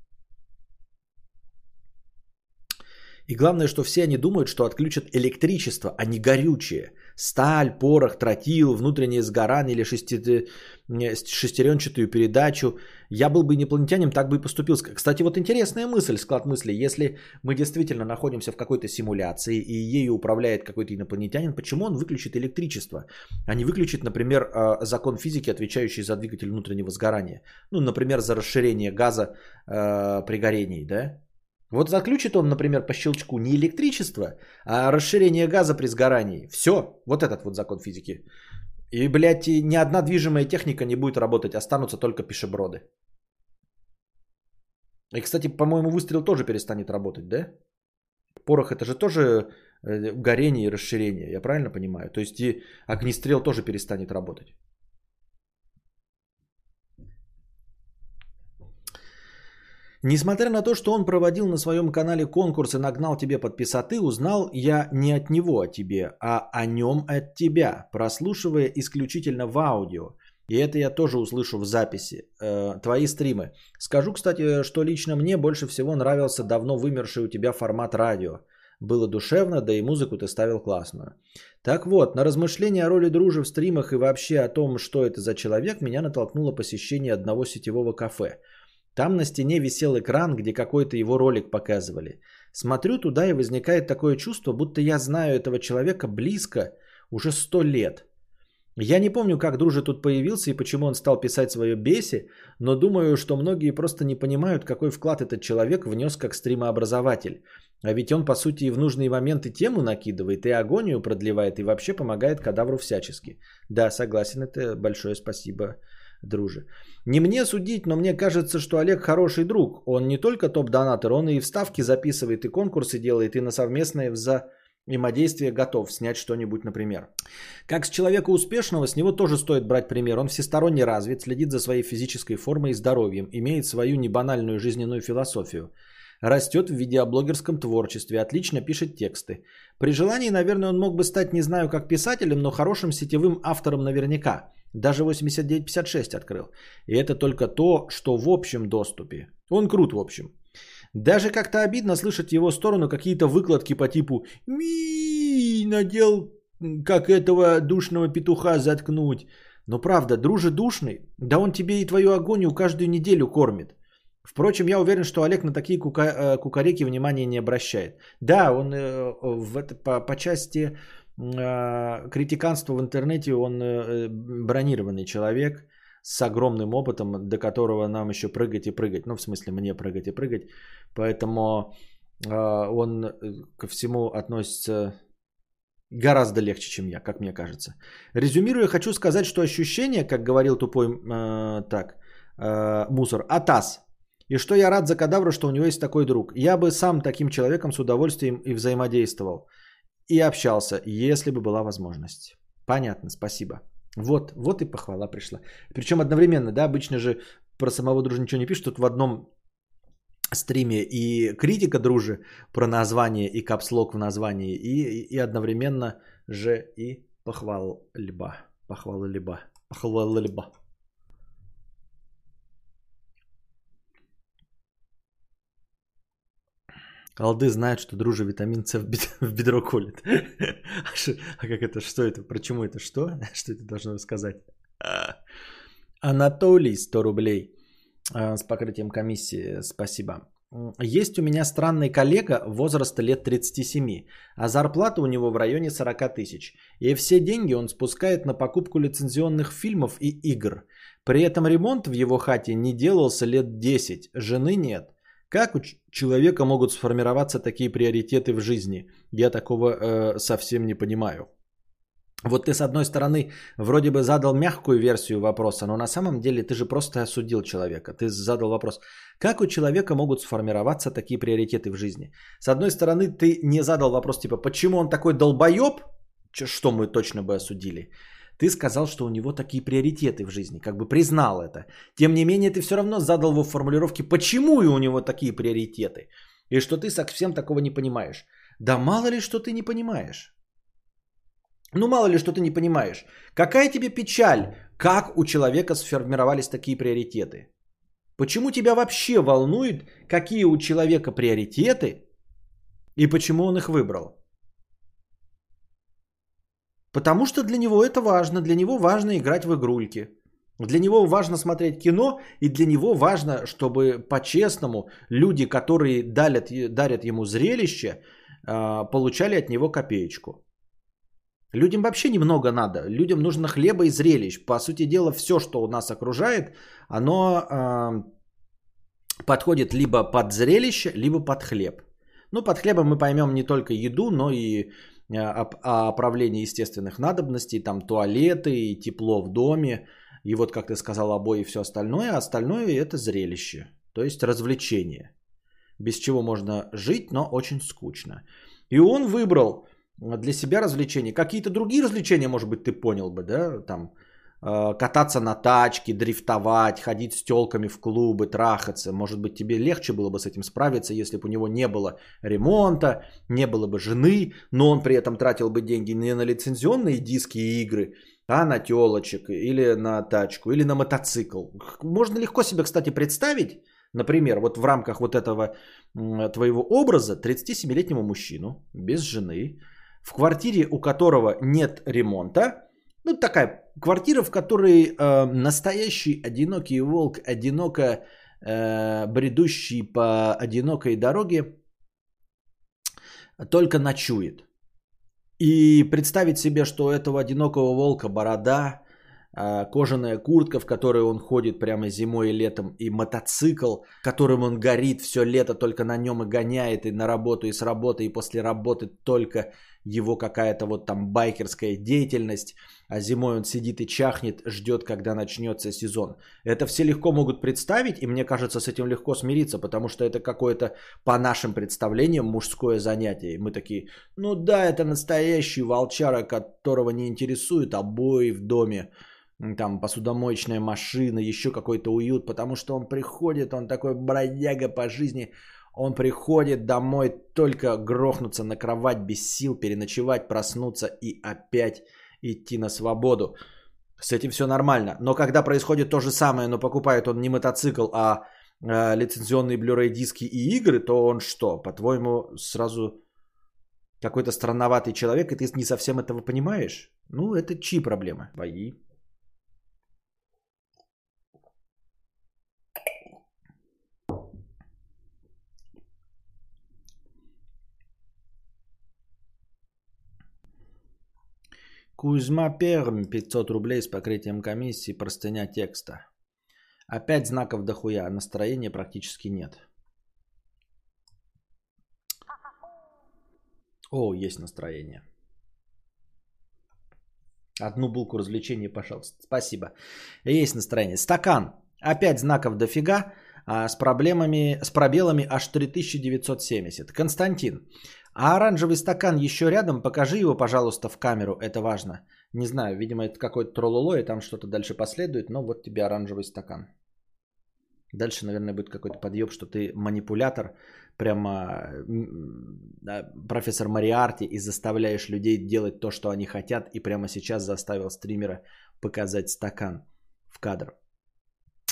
И главное, что все они думают, что отключат электричество, а не горючее. Сталь, порох, тротил, внутреннее сгорание или шестеренчатую передачу. Я был бы инопланетянин, так бы и поступил. Кстати, вот интересная мысль, склад мысли. Если мы действительно находимся в какой-то симуляции и ею управляет какой-то инопланетянин, почему он выключит электричество, а не выключит, например, а, закон физики, отвечающий за двигатель внутреннего сгорания? Ну, например, за расширение газа э, при горении, да? Вот заключит он, например, по щелчку не электричество, а расширение газа при сгорании. Все, вот этот вот закон физики. И, блядь, ни одна движимая техника не будет работать, останутся только пешеброды. И, кстати, по-моему, выстрел тоже перестанет работать, да? Порох это же тоже э, горение и расширение, я правильно понимаю? То есть и огнестрел тоже перестанет работать. Несмотря на то, что он проводил на своем канале конкурс и нагнал тебе подписоты, узнал я не от него о тебе, а о нем от тебя, прослушивая исключительно в аудио. И это я тоже услышу в записи. Э, твои стримы. Скажу, кстати, что лично мне больше всего нравился давно вымерший у тебя формат радио. Было душевно, да и музыку ты ставил классную. Так вот, на размышления о роли дружи в стримах и вообще о том, что это за человек, меня натолкнуло посещение одного сетевого кафе – там на стене висел экран, где какой-то его ролик показывали. Смотрю туда и возникает такое чувство, будто я знаю этого человека близко уже сто лет. Я не помню, как Дружи тут появился и почему он стал писать свое беси, но думаю, что многие просто не понимают, какой вклад этот человек внес как стримообразователь. А ведь он, по сути, и в нужные моменты тему накидывает, и агонию продлевает, и вообще помогает кадавру всячески. Да, согласен, это большое спасибо друже. Не мне судить, но мне кажется, что Олег хороший друг. Он не только топ-донатор, он и вставки записывает, и конкурсы делает, и на совместное взаимодействие готов снять что-нибудь, например. Как с человека успешного, с него тоже стоит брать пример. Он всесторонне развит, следит за своей физической формой и здоровьем, имеет свою небанальную жизненную философию. Растет в видеоблогерском творчестве, отлично пишет тексты. При желании, наверное, он мог бы стать, не знаю как писателем, но хорошим сетевым автором наверняка. Даже 8956 открыл. И это только то, что в общем доступе. Он крут в общем. Даже как-то обидно слышать в его сторону какие-то выкладки по типу «Ми, надел, как этого душного петуха заткнуть». Но правда, друже душный, да он тебе и твою агонию каждую неделю кормит. Впрочем, я уверен, что Олег на такие кука- э, кукареки внимания не обращает. Да, он э, в это, по, по части э, критиканства в интернете, он бронированный человек с огромным опытом, до которого нам еще прыгать и прыгать. Ну, в смысле, мне прыгать и прыгать. Поэтому он ко всему относится гораздо легче, чем я, как мне кажется. Резюмируя, хочу сказать, что ощущение, как говорил тупой э, так, э, мусор, атас, и что я рад за кадавра, что у него есть такой друг. Я бы сам таким человеком с удовольствием и взаимодействовал. И общался, если бы была возможность. Понятно, спасибо. Вот, вот и похвала пришла. Причем одновременно, да, обычно же про самого дружа ничего не пишут. Тут в одном стриме и критика дружи про название и капслог в названии, и, и одновременно же и похвал-либо. Похвала-либо. Похвала-либо. Алды знают, что дружи витамин С в, бедро колет. А, а как это? Что это? Почему это? Что? Что это должно сказать? Анатолий, 100 рублей а, с покрытием комиссии. Спасибо. Есть у меня странный коллега возраста лет 37, а зарплата у него в районе 40 тысяч. И все деньги он спускает на покупку лицензионных фильмов и игр. При этом ремонт в его хате не делался лет 10, жены нет. Как у человека могут сформироваться такие приоритеты в жизни? Я такого э, совсем не понимаю. Вот ты с одной стороны вроде бы задал мягкую версию вопроса, но на самом деле ты же просто осудил человека. Ты задал вопрос, как у человека могут сформироваться такие приоритеты в жизни? С одной стороны ты не задал вопрос типа, почему он такой долбоеб, что мы точно бы осудили. Ты сказал, что у него такие приоритеты в жизни, как бы признал это. Тем не менее, ты все равно задал его формулировки, почему у него такие приоритеты. И что ты совсем такого не понимаешь. Да мало ли, что ты не понимаешь. Ну, мало ли, что ты не понимаешь. Какая тебе печаль, как у человека сформировались такие приоритеты? Почему тебя вообще волнует, какие у человека приоритеты И почему он их выбрал? Потому что для него это важно. Для него важно играть в игрульки. Для него важно смотреть кино, и для него важно, чтобы по-честному люди, которые дарят, дарят ему зрелище, а, получали от него копеечку. Людям вообще немного надо. Людям нужно хлеба и зрелищ. По сути дела, все, что нас окружает, оно э, подходит либо под зрелище, либо под хлеб. Ну, под хлебом мы поймем не только еду, но и оправление естественных надобностей, там туалеты, и тепло в доме, и вот, как ты сказал, обои и все остальное. А остальное это зрелище, то есть развлечение, без чего можно жить, но очень скучно. И он выбрал для себя развлечения. Какие-то другие развлечения, может быть, ты понял бы, да, там э, кататься на тачке, дрифтовать, ходить с телками в клубы, трахаться. Может быть, тебе легче было бы с этим справиться, если бы у него не было ремонта, не было бы жены, но он при этом тратил бы деньги не на лицензионные диски и игры, а на телочек или на тачку или на мотоцикл. Можно легко себе, кстати, представить, например, вот в рамках вот этого твоего образа 37-летнего мужчину без жены, в квартире, у которого нет ремонта, ну такая квартира, в которой э, настоящий одинокий волк, одиноко э, бредущий по одинокой дороге, только ночует. И представить себе, что у этого одинокого волка борода, э, кожаная куртка, в которой он ходит прямо зимой и летом, и мотоцикл, которым он горит все лето, только на нем и гоняет, и на работу, и с работы, и после работы только его какая-то вот там байкерская деятельность, а зимой он сидит и чахнет, ждет, когда начнется сезон. Это все легко могут представить, и мне кажется, с этим легко смириться, потому что это какое-то, по нашим представлениям, мужское занятие. И мы такие, ну да, это настоящий волчара, которого не интересует обои в доме, там посудомоечная машина, еще какой-то уют, потому что он приходит, он такой бродяга по жизни, он приходит домой только грохнуться на кровать без сил, переночевать, проснуться и опять идти на свободу. С этим все нормально. Но когда происходит то же самое, но покупает он не мотоцикл, а э, лицензионные Blu-ray диски и игры, то он что? По-твоему, сразу какой-то странноватый человек, и ты не совсем этого понимаешь? Ну, это чьи проблемы? Твои. Кузьма Перм, 500 рублей с покрытием комиссии, простыня текста. Опять знаков дохуя, настроения практически нет. О, есть настроение. Одну булку развлечения, пожалуйста. Спасибо. Есть настроение. Стакан. Опять знаков дофига. А с проблемами, с пробелами аж 3970. Константин. А оранжевый стакан еще рядом, покажи его, пожалуйста, в камеру, это важно. Не знаю, видимо, это какой-то трололо, и там что-то дальше последует, но вот тебе оранжевый стакан. Дальше, наверное, будет какой-то подъеб, что ты манипулятор, прямо профессор Мариарти, и заставляешь людей делать то, что они хотят, и прямо сейчас заставил стримера показать стакан в кадр.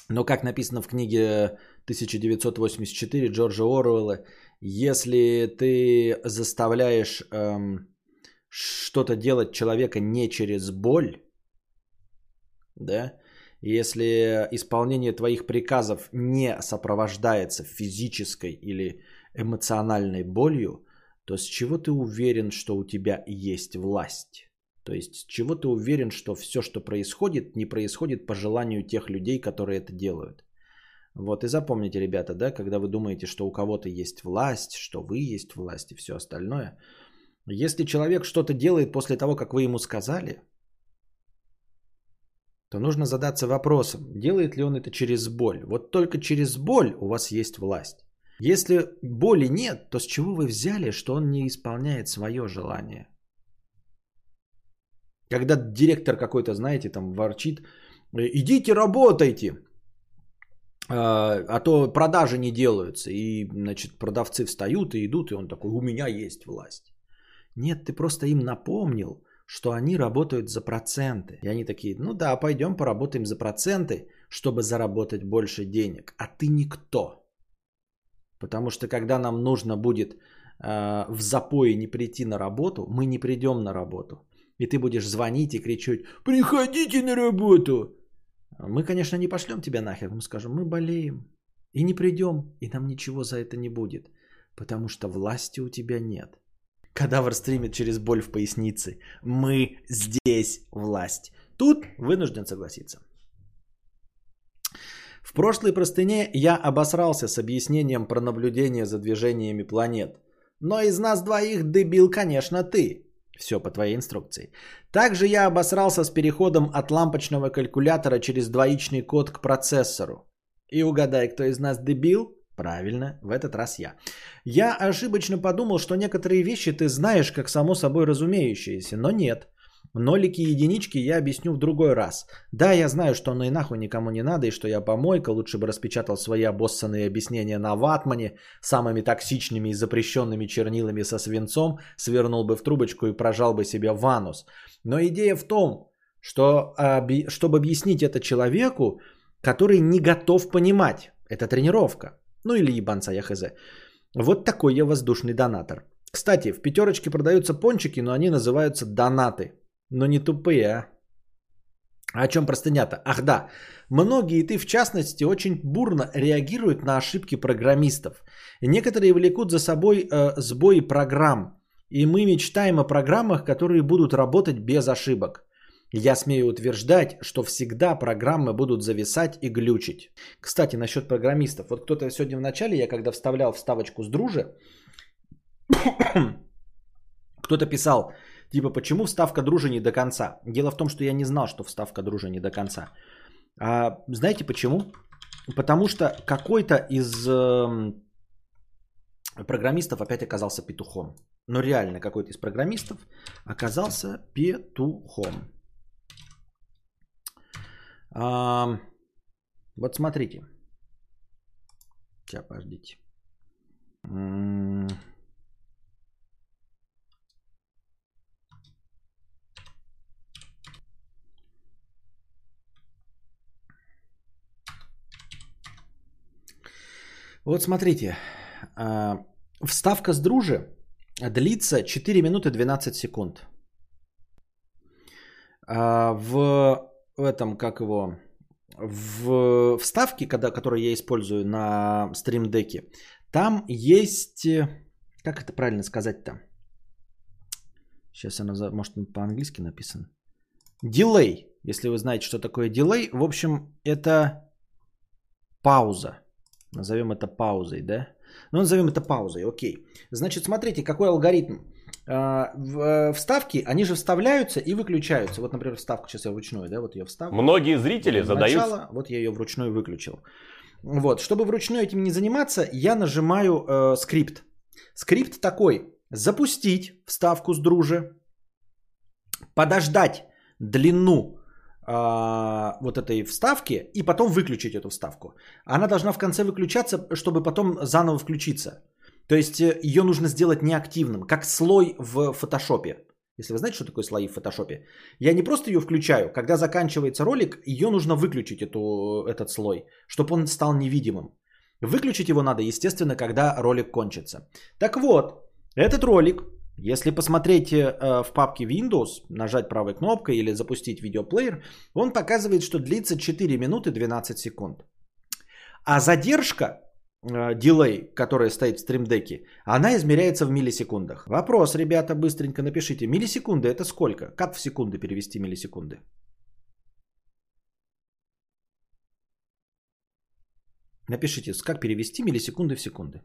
Но как написано в книге 1984 Джорджа Оруэлла, если ты заставляешь эм, что-то делать человека не через боль, да, если исполнение твоих приказов не сопровождается физической или эмоциональной болью, то с чего ты уверен, что у тебя есть власть? То есть с чего ты уверен, что все, что происходит, не происходит по желанию тех людей, которые это делают? Вот и запомните, ребята, да, когда вы думаете, что у кого-то есть власть, что вы есть власть и все остальное. Если человек что-то делает после того, как вы ему сказали, то нужно задаться вопросом, делает ли он это через боль. Вот только через боль у вас есть власть. Если боли нет, то с чего вы взяли, что он не исполняет свое желание? Когда директор какой-то, знаете, там ворчит, идите работайте, а, а то продажи не делаются, и, значит, продавцы встают и идут, и он такой, у меня есть власть. Нет, ты просто им напомнил, что они работают за проценты. И они такие, ну да, пойдем поработаем за проценты, чтобы заработать больше денег. А ты никто. Потому что когда нам нужно будет э, в запое не прийти на работу, мы не придем на работу. И ты будешь звонить и кричать, приходите на работу. Мы, конечно, не пошлем тебя нахер, мы скажем, мы болеем. И не придем, и нам ничего за это не будет. Потому что власти у тебя нет. Кадавр стримит через боль в пояснице. Мы здесь власть. Тут вынужден согласиться. В прошлой простыне я обосрался с объяснением про наблюдение за движениями планет. Но из нас двоих дебил, конечно, ты. Все по твоей инструкции. Также я обосрался с переходом от лампочного калькулятора через двоичный код к процессору. И угадай, кто из нас дебил? Правильно, в этот раз я. Я ошибочно подумал, что некоторые вещи ты знаешь как само собой разумеющиеся, но нет. Нолики и единички я объясню в другой раз. Да, я знаю, что оно и нахуй никому не надо, и что я помойка, лучше бы распечатал свои обоссанные объяснения на ватмане, самыми токсичными и запрещенными чернилами со свинцом, свернул бы в трубочку и прожал бы себе в анус. Но идея в том, что чтобы объяснить это человеку, который не готов понимать. Это тренировка. Ну или ебанца, я хз. Вот такой я воздушный донатор. Кстати, в пятерочке продаются пончики, но они называются донаты. Но не тупые, а? О чем простынята? Ах да, многие, и ты в частности, очень бурно реагируют на ошибки программистов. Некоторые влекут за собой э, сбои программ. И мы мечтаем о программах, которые будут работать без ошибок. Я смею утверждать, что всегда программы будут зависать и глючить. Кстати, насчет программистов. Вот кто-то сегодня в начале, я когда вставлял вставочку с дружи, кто-то писал, типа, почему вставка дружи не до конца? Дело в том, что я не знал, что вставка дружи не до конца. А знаете почему? Потому что какой-то из э, программистов опять оказался петухом. Но реально какой-то из программистов оказался петухом. А, вот смотрите. Сейчас, подождите. Вот смотрите. А, вставка с дружи длится 4 минуты 12 секунд. А, в этом, как его, в вставке, когда, которую я использую на стримдеке, там есть, как это правильно сказать-то? Сейчас она, может, по-английски написано. Дилей, если вы знаете, что такое дилей. В общем, это пауза. Назовем это паузой, да? Ну, назовем это паузой, окей. Значит, смотрите, какой алгоритм. А, э, вставки, они же вставляются и выключаются. Вот, например, вставка, сейчас я вручную, да, вот ее вставлю. Многие зрители вот задают... Начало, вот я ее вручную выключил. Вот, чтобы вручную этим не заниматься, я нажимаю э, скрипт. Скрипт такой, запустить вставку с Дружи, подождать длину вот этой вставки и потом выключить эту вставку. Она должна в конце выключаться, чтобы потом заново включиться. То есть э, ее нужно сделать неактивным, как слой в фотошопе. Если вы знаете, что такое слои в фотошопе. Я не просто ее включаю, когда заканчивается ролик, ее нужно выключить, эту, этот слой, чтобы он стал невидимым. Выключить его надо, естественно, когда ролик кончится. Так вот, этот ролик, если посмотреть э, в папке Windows, нажать правой кнопкой или запустить видеоплеер, он показывает, что длится 4 минуты 12 секунд. А задержка Э, дилей, который стоит в стримдеке, она измеряется в миллисекундах. Вопрос, ребята, быстренько напишите. Миллисекунды это сколько? Как в секунды перевести миллисекунды? Напишите, как перевести миллисекунды в секунды.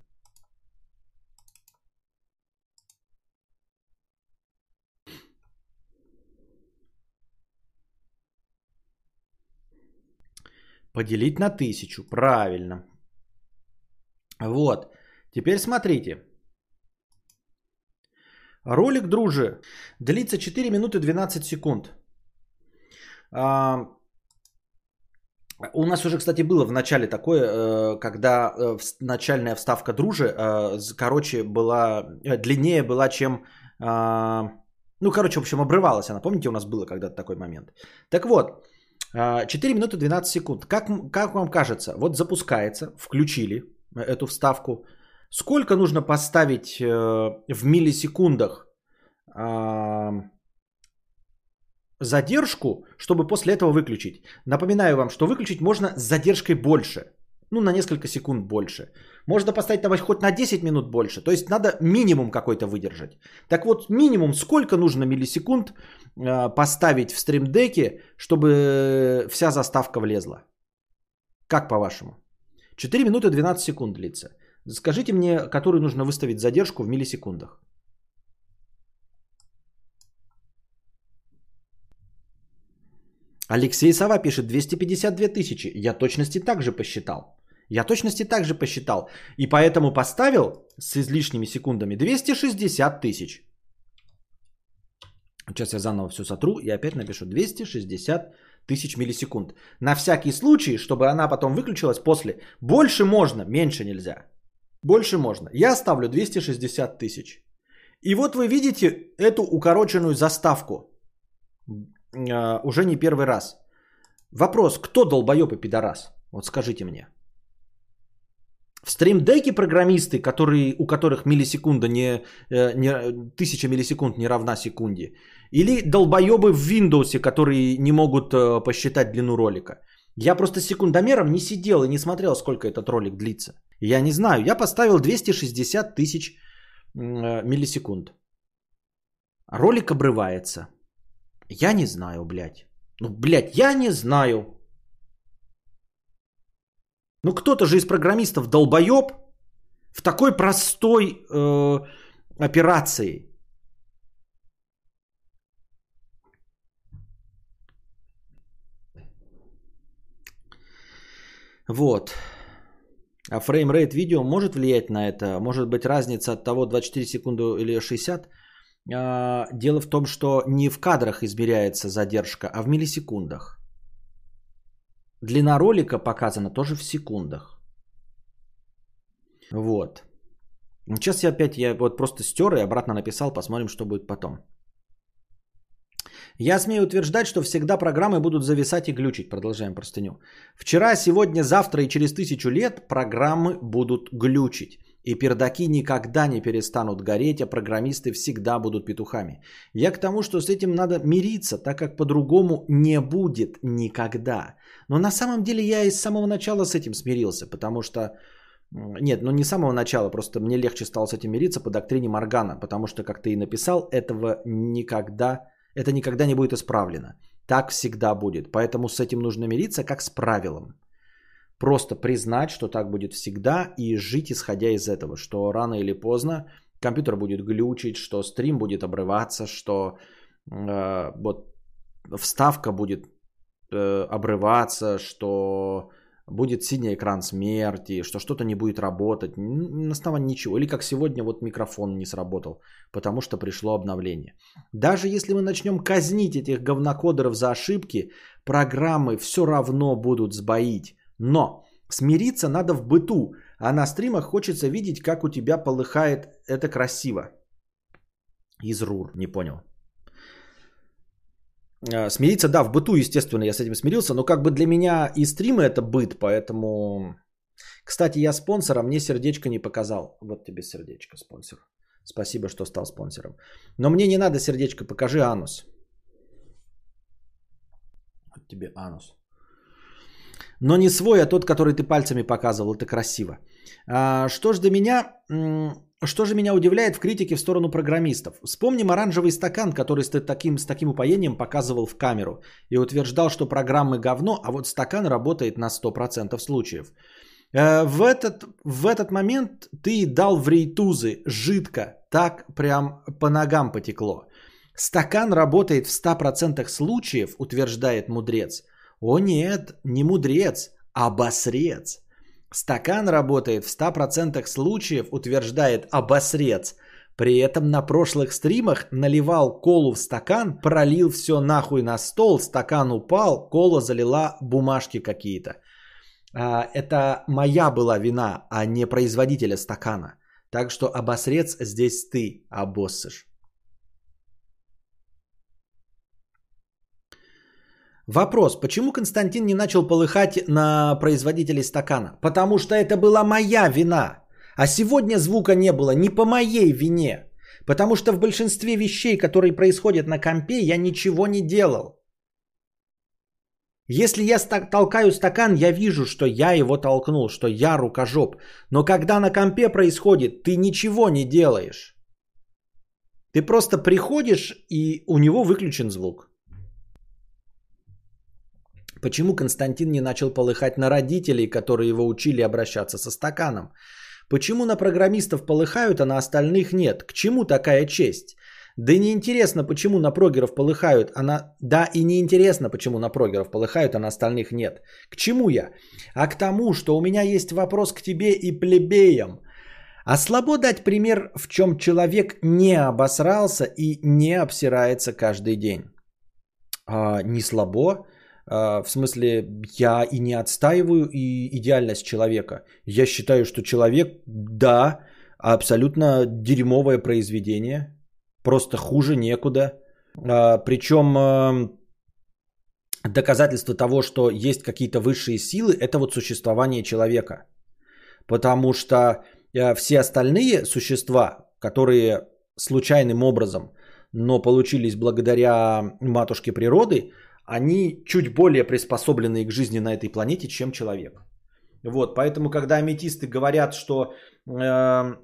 Поделить на тысячу. Правильно. Вот. Теперь смотрите. Ролик, дружи, длится 4 минуты 12 секунд. А, у нас уже, кстати, было в начале такое, э, когда э, начальная вставка дружи, э, короче, была, длиннее была, чем... А, ну, короче, в общем, обрывалась она. Помните, у нас было когда-то такой момент? Так вот, 4 минуты 12 секунд. Как, как вам кажется, вот запускается, включили, эту вставку. Сколько нужно поставить э, в миллисекундах э, задержку, чтобы после этого выключить? Напоминаю вам, что выключить можно с задержкой больше. Ну, на несколько секунд больше. Можно поставить там хоть на 10 минут больше. То есть надо минимум какой-то выдержать. Так вот, минимум сколько нужно миллисекунд э, поставить в стримдеке, чтобы вся заставка влезла? Как по-вашему? 4 минуты 12 секунд длится. Скажите мне, которую нужно выставить задержку в миллисекундах. Алексей Сова пишет 252 тысячи. Я точности так же посчитал. Я точности так же посчитал. И поэтому поставил с излишними секундами 260 тысяч. Сейчас я заново все сотру и опять напишу 260 тысяч миллисекунд. На всякий случай, чтобы она потом выключилась после. Больше можно, меньше нельзя. Больше можно. Я ставлю 260 тысяч. И вот вы видите эту укороченную заставку. Э, уже не первый раз. Вопрос, кто долбоеб и пидорас? Вот скажите мне. В стримдеке программисты, которые, у которых миллисекунда не, э, не, тысяча миллисекунд не равна секунде. Или долбоебы в Windows, которые не могут э, посчитать длину ролика. Я просто секундомером не сидел и не смотрел, сколько этот ролик длится. Я не знаю. Я поставил 260 тысяч э, миллисекунд. Ролик обрывается. Я не знаю, блядь. Ну, блядь, я не знаю. Ну кто-то же из программистов долбоеб в такой простой э, операции. Вот. А фреймрейт видео может влиять на это? Может быть разница от того 24 секунды или 60? А, дело в том, что не в кадрах измеряется задержка, а в миллисекундах. Длина ролика показана тоже в секундах. Вот. Сейчас я опять, я вот просто стер и обратно написал, посмотрим, что будет потом. Я смею утверждать, что всегда программы будут зависать и глючить. Продолжаем простыню. Вчера, сегодня, завтра и через тысячу лет программы будут глючить. И пердаки никогда не перестанут гореть, а программисты всегда будут петухами. Я к тому, что с этим надо мириться, так как по-другому не будет никогда. Но на самом деле я и с самого начала с этим смирился, потому что... Нет, ну не с самого начала, просто мне легче стало с этим мириться по доктрине Моргана, потому что, как ты и написал, этого никогда, это никогда не будет исправлено. Так всегда будет. Поэтому с этим нужно мириться как с правилом. Просто признать, что так будет всегда и жить исходя из этого, что рано или поздно компьютер будет глючить, что стрим будет обрываться, что э, вот вставка будет э, обрываться, что будет синий экран смерти, что что-то не будет работать, на основании ничего. Или как сегодня вот микрофон не сработал, потому что пришло обновление. Даже если мы начнем казнить этих говнокодеров за ошибки, программы все равно будут сбоить. Но смириться надо в быту, а на стримах хочется видеть, как у тебя полыхает это красиво. Из РУР, не понял. А, смириться, да, в быту, естественно, я с этим смирился, но как бы для меня и стримы это быт, поэтому... Кстати, я спонсора, мне сердечко не показал. Вот тебе сердечко, спонсор. Спасибо, что стал спонсором. Но мне не надо сердечко, покажи анус. Вот тебе анус. Но не свой, а тот, который ты пальцами показывал. Это красиво. А, что ж до меня... Что же меня удивляет в критике в сторону программистов? Вспомним оранжевый стакан, который с таким, с таким упоением показывал в камеру и утверждал, что программы говно, а вот стакан работает на 100% случаев. Э, в этот, в этот момент ты дал в рейтузы жидко, так прям по ногам потекло. Стакан работает в 100% случаев, утверждает мудрец. О нет, не мудрец, а басрец. Стакан работает в 100% случаев, утверждает обосрец. При этом на прошлых стримах наливал колу в стакан, пролил все нахуй на стол, стакан упал, кола залила бумажки какие-то. А, это моя была вина, а не производителя стакана. Так что обосрец здесь ты обоссышь. Вопрос, почему Константин не начал полыхать на производителей стакана? Потому что это была моя вина. А сегодня звука не было не по моей вине. Потому что в большинстве вещей, которые происходят на компе, я ничего не делал. Если я толкаю стакан, я вижу, что я его толкнул, что я рукожоп. Но когда на компе происходит, ты ничего не делаешь. Ты просто приходишь, и у него выключен звук. Почему Константин не начал полыхать на родителей, которые его учили обращаться со стаканом? Почему на программистов полыхают, а на остальных нет? К чему такая честь? Да и неинтересно, почему на прогеров полыхают, а на... Да и неинтересно, почему на прогеров полыхают, а на остальных нет. К чему я? А к тому, что у меня есть вопрос к тебе и плебеям. А слабо дать пример, в чем человек не обосрался и не обсирается каждый день? А, не слабо. А, в смысле, я и не отстаиваю и идеальность человека. Я считаю, что человек, да, абсолютно дерьмовое произведение. Просто хуже некуда. А, причем а, доказательство того, что есть какие-то высшие силы, это вот существование человека. Потому что все остальные существа, которые случайным образом, но получились благодаря матушке природы, они чуть более приспособлены к жизни на этой планете, чем человек. Вот, поэтому, когда аметисты говорят, что э,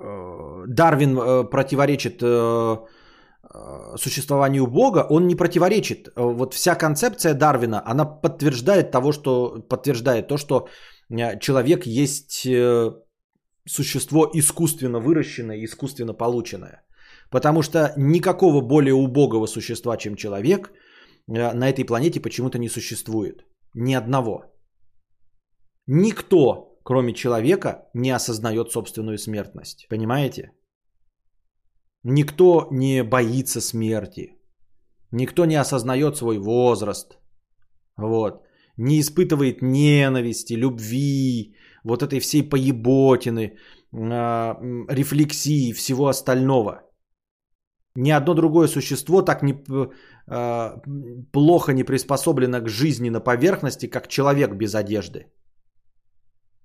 э, Дарвин э, противоречит э, э, существованию Бога, он не противоречит. Вот вся концепция Дарвина, она подтверждает того, что подтверждает то, что э, человек есть э, существо искусственно выращенное, искусственно полученное. Потому что никакого более убогого существа, чем человек, э, на этой планете почему-то не существует. Ни одного. Никто, кроме человека, не осознает собственную смертность. Понимаете? Никто не боится смерти. Никто не осознает свой возраст. Вот. Не испытывает ненависти, любви, вот этой всей поеботины, э, рефлексии, всего остального – ни одно другое существо так не, э, плохо не приспособлено к жизни на поверхности, как человек без одежды.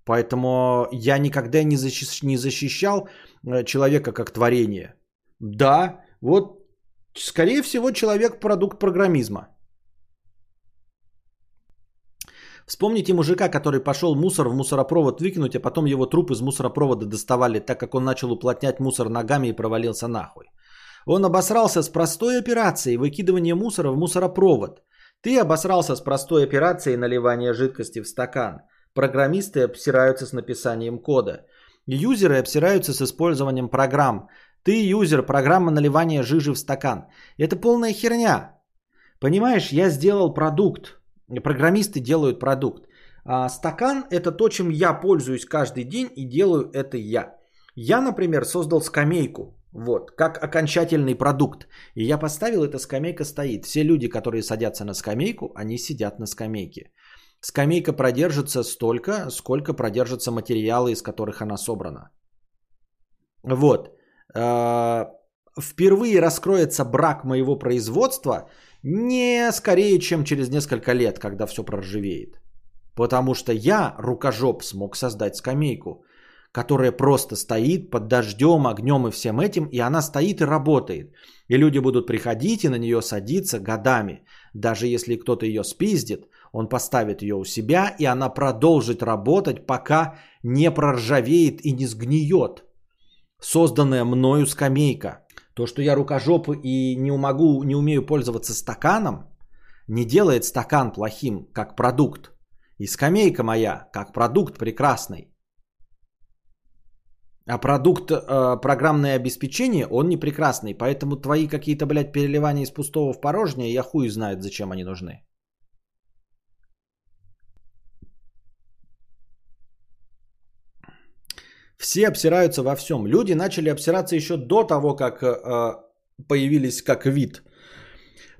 Поэтому я никогда не, защищ, не защищал э, человека как творение. Да, вот, скорее всего, человек продукт программизма. Вспомните мужика, который пошел мусор в мусоропровод выкинуть, а потом его труп из мусоропровода доставали, так как он начал уплотнять мусор ногами и провалился нахуй. Он обосрался с простой операцией выкидывания мусора в мусоропровод. Ты обосрался с простой операцией наливания жидкости в стакан. Программисты обсираются с написанием кода. Юзеры обсираются с использованием программ. Ты юзер, программа наливания жижи в стакан. Это полная херня. Понимаешь, я сделал продукт. Программисты делают продукт. А стакан это то, чем я пользуюсь каждый день и делаю это я. Я, например, создал скамейку. Вот, как окончательный продукт. И я поставил, эта скамейка стоит. Все люди, которые садятся на скамейку, они сидят на скамейке. Скамейка продержится столько, сколько продержатся материалы, из которых она собрана. Вот. А, впервые раскроется брак моего производства не скорее, чем через несколько лет, когда все проржавеет. Потому что я, рукожоп, смог создать скамейку которая просто стоит под дождем, огнем и всем этим, и она стоит и работает. И люди будут приходить и на нее садиться годами. Даже если кто-то ее спиздит, он поставит ее у себя, и она продолжит работать, пока не проржавеет и не сгниет. Созданная мною скамейка. То, что я рукожоп и не могу, не умею пользоваться стаканом, не делает стакан плохим, как продукт. И скамейка моя, как продукт прекрасный. А продукт э, программное обеспечение, он не прекрасный. Поэтому твои какие-то, блядь, переливания из пустого в порожнее, я хуй знает, зачем они нужны. Все обсираются во всем. Люди начали обсираться еще до того, как э, появились как вид.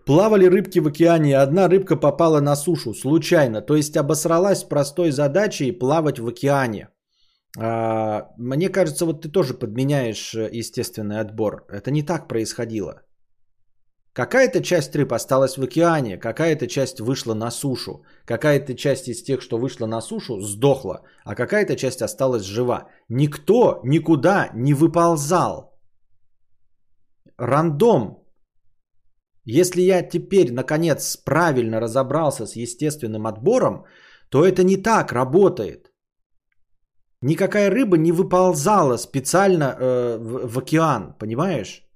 Плавали рыбки в океане, одна рыбка попала на сушу случайно. То есть обосралась простой задачей плавать в океане. А, мне кажется, вот ты тоже подменяешь э, естественный отбор. Это не так происходило. Какая-то часть рыб осталась в океане, какая-то часть вышла на сушу, какая-то часть из тех, что вышла на сушу, сдохла, а какая-то часть осталась жива. Никто никуда не выползал. Рандом. Если я теперь, наконец, правильно разобрался с естественным отбором, то это не так работает. Никакая рыба не выползала специально э, в, в океан, понимаешь?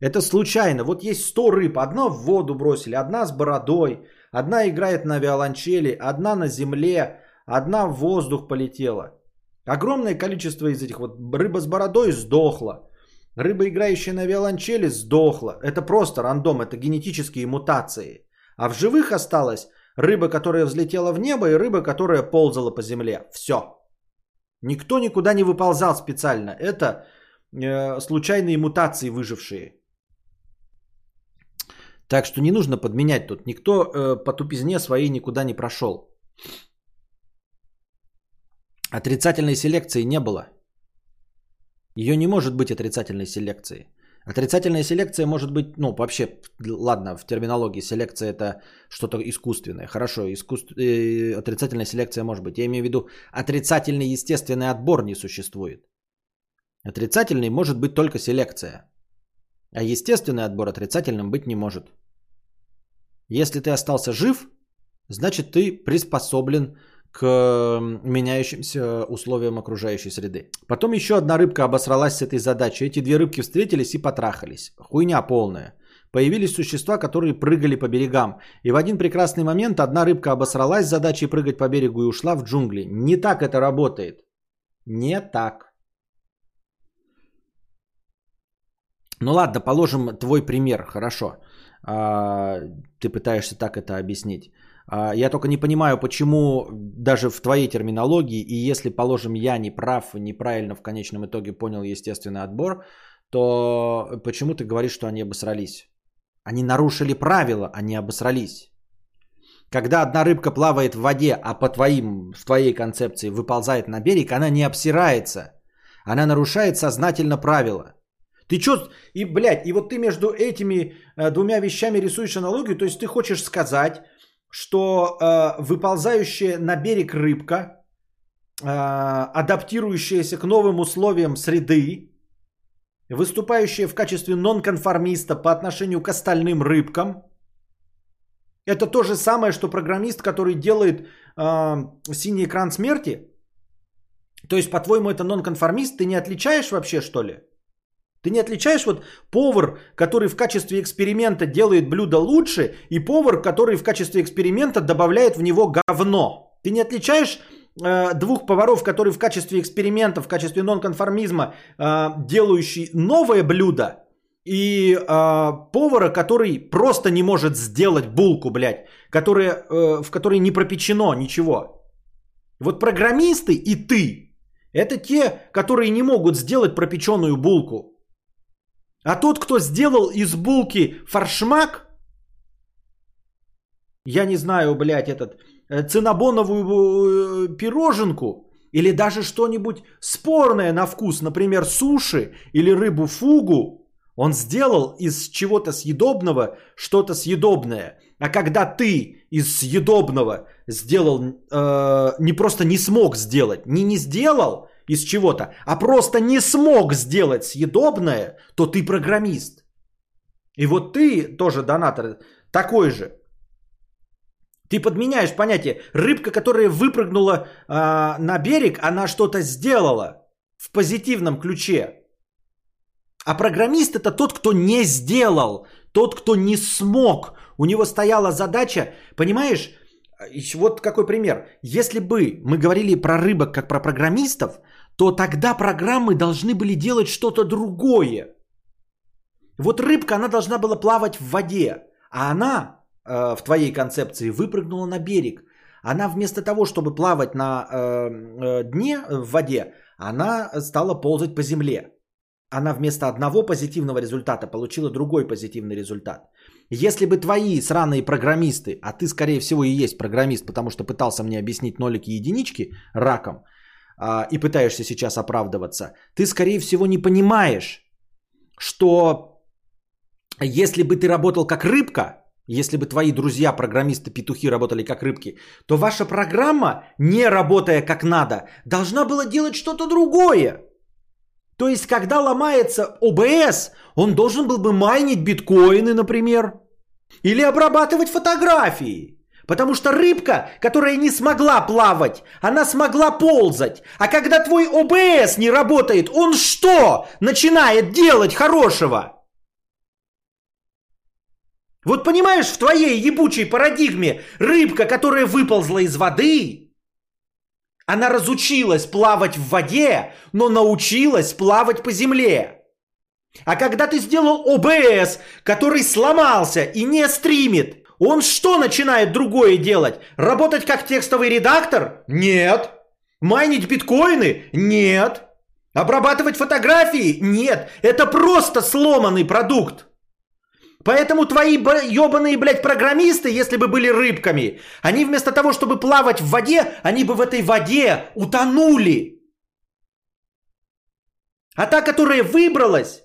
Это случайно. Вот есть 100 рыб. Одна в воду бросили, одна с бородой, одна играет на виолончели, одна на земле, одна в воздух полетела. Огромное количество из этих вот рыба с бородой сдохла. Рыба, играющая на виолончели, сдохла. Это просто рандом, это генетические мутации. А в живых осталась рыба, которая взлетела в небо, и рыба, которая ползала по земле. Все. Никто никуда не выползал специально. Это э, случайные мутации выжившие. Так что не нужно подменять тут. Никто э, по тупизне своей никуда не прошел. Отрицательной селекции не было. Ее не может быть отрицательной селекции. Отрицательная селекция может быть, ну вообще, ладно, в терминологии селекция это что-то искусственное. Хорошо, искусств... э, отрицательная селекция может быть. Я имею в виду, отрицательный естественный отбор не существует. Отрицательный может быть только селекция. А естественный отбор отрицательным быть не может. Если ты остался жив, значит ты приспособлен к меняющимся условиям окружающей среды. Потом еще одна рыбка обосралась с этой задачей. Эти две рыбки встретились и потрахались. Хуйня полная. Появились существа, которые прыгали по берегам. И в один прекрасный момент одна рыбка обосралась с задачей прыгать по берегу и ушла в джунгли. Не так это работает. Не так. Ну ладно, положим твой пример, хорошо. А, ты пытаешься так это объяснить. А, я только не понимаю, почему даже в твоей терминологии, и если, положим, я не прав, неправильно в конечном итоге понял естественный отбор, то почему ты говоришь, что они обосрались? Они нарушили правила, они обосрались. Когда одна рыбка плавает в воде, а по твоим, в твоей концепции выползает на берег, она не обсирается. Она нарушает сознательно правила. Ты что, и, блядь, и вот ты между этими э, двумя вещами рисуешь аналогию, то есть ты хочешь сказать, что э, выползающая на берег рыбка, э, адаптирующаяся к новым условиям среды, выступающая в качестве нонконформиста по отношению к остальным рыбкам, это то же самое, что программист, который делает э, синий экран смерти. То есть, по-твоему, это нонконформист, ты не отличаешь вообще, что ли? Ты не отличаешь вот повар, который в качестве эксперимента делает блюдо лучше, и повар, который в качестве эксперимента добавляет в него говно. Ты не отличаешь э, двух поваров, которые в качестве эксперимента, в качестве нонконформизма э, делающий новое блюдо, и э, повара, который просто не может сделать булку, блядь, которая, э, в которой не пропечено ничего. Вот программисты и ты, это те, которые не могут сделать пропеченную булку. А тот, кто сделал из булки фаршмак, я не знаю, блядь, этот, э, цинабоновую э, пироженку, или даже что-нибудь спорное на вкус, например, суши или рыбу фугу, он сделал из чего-то съедобного что-то съедобное. А когда ты из съедобного сделал, э, не просто не смог сделать, не не сделал, из чего-то, а просто не смог сделать съедобное, то ты программист. И вот ты тоже донатор такой же. Ты подменяешь понятие. Рыбка, которая выпрыгнула э, на берег, она что-то сделала в позитивном ключе. А программист это тот, кто не сделал, тот, кто не смог. У него стояла задача, понимаешь? Вот какой пример. Если бы мы говорили про рыбок как про программистов, то тогда программы должны были делать что-то другое. Вот рыбка, она должна была плавать в воде, а она э, в твоей концепции выпрыгнула на берег. Она вместо того, чтобы плавать на э, э, дне в воде, она стала ползать по земле. Она вместо одного позитивного результата получила другой позитивный результат. Если бы твои сраные программисты, а ты скорее всего и есть программист, потому что пытался мне объяснить нолики и единички раком, а, и пытаешься сейчас оправдываться, ты, скорее всего, не понимаешь, что если бы ты работал как рыбка, если бы твои друзья, программисты, петухи работали как рыбки, то ваша программа, не работая как надо, должна была делать что-то другое. То есть, когда ломается ОБС, он должен был бы майнить биткоины, например, или обрабатывать фотографии. Потому что рыбка, которая не смогла плавать, она смогла ползать. А когда твой ОБС не работает, он что начинает делать хорошего? Вот понимаешь, в твоей ебучей парадигме рыбка, которая выползла из воды, она разучилась плавать в воде, но научилась плавать по земле. А когда ты сделал ОБС, который сломался и не стримит, он что начинает другое делать? Работать как текстовый редактор? Нет. Майнить биткоины? Нет. Обрабатывать фотографии? Нет. Это просто сломанный продукт. Поэтому твои ебаные, блядь, программисты, если бы были рыбками, они вместо того, чтобы плавать в воде, они бы в этой воде утонули. А та, которая выбралась,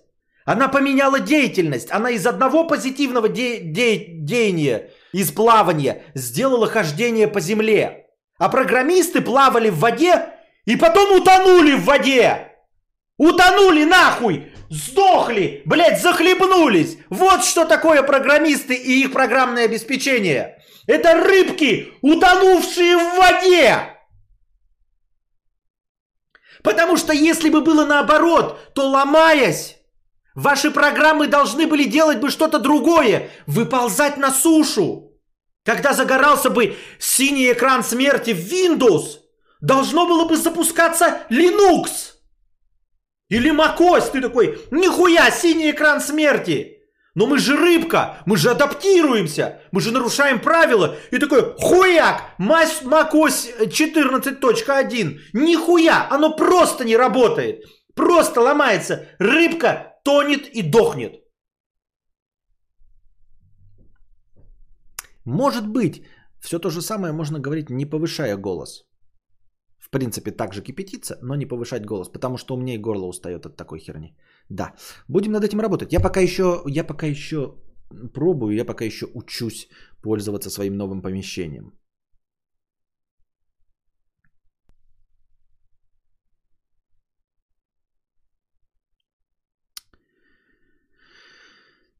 она поменяла деятельность. Она из одного позитивного де- де- деяния, из плавания, сделала хождение по земле. А программисты плавали в воде и потом утонули в воде. Утонули нахуй! Сдохли! Блять, захлебнулись! Вот что такое программисты и их программное обеспечение! Это рыбки, утонувшие в воде! Потому что если бы было наоборот, то ломаясь, ваши программы должны были делать бы что-то другое, выползать на сушу. Когда загорался бы синий экран смерти в Windows, должно было бы запускаться Linux. Или macOS, ты такой, нихуя, синий экран смерти. Но мы же рыбка, мы же адаптируемся, мы же нарушаем правила. И такой, хуяк, macOS 14.1, нихуя, оно просто не работает. Просто ломается. Рыбка тонет и дохнет. Может быть, все то же самое можно говорить, не повышая голос в принципе, также кипятиться, но не повышать голос, потому что у меня и горло устает от такой херни. Да, будем над этим работать. Я пока еще, я пока еще пробую, я пока еще учусь пользоваться своим новым помещением.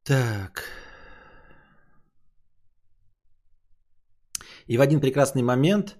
Так. И в один прекрасный момент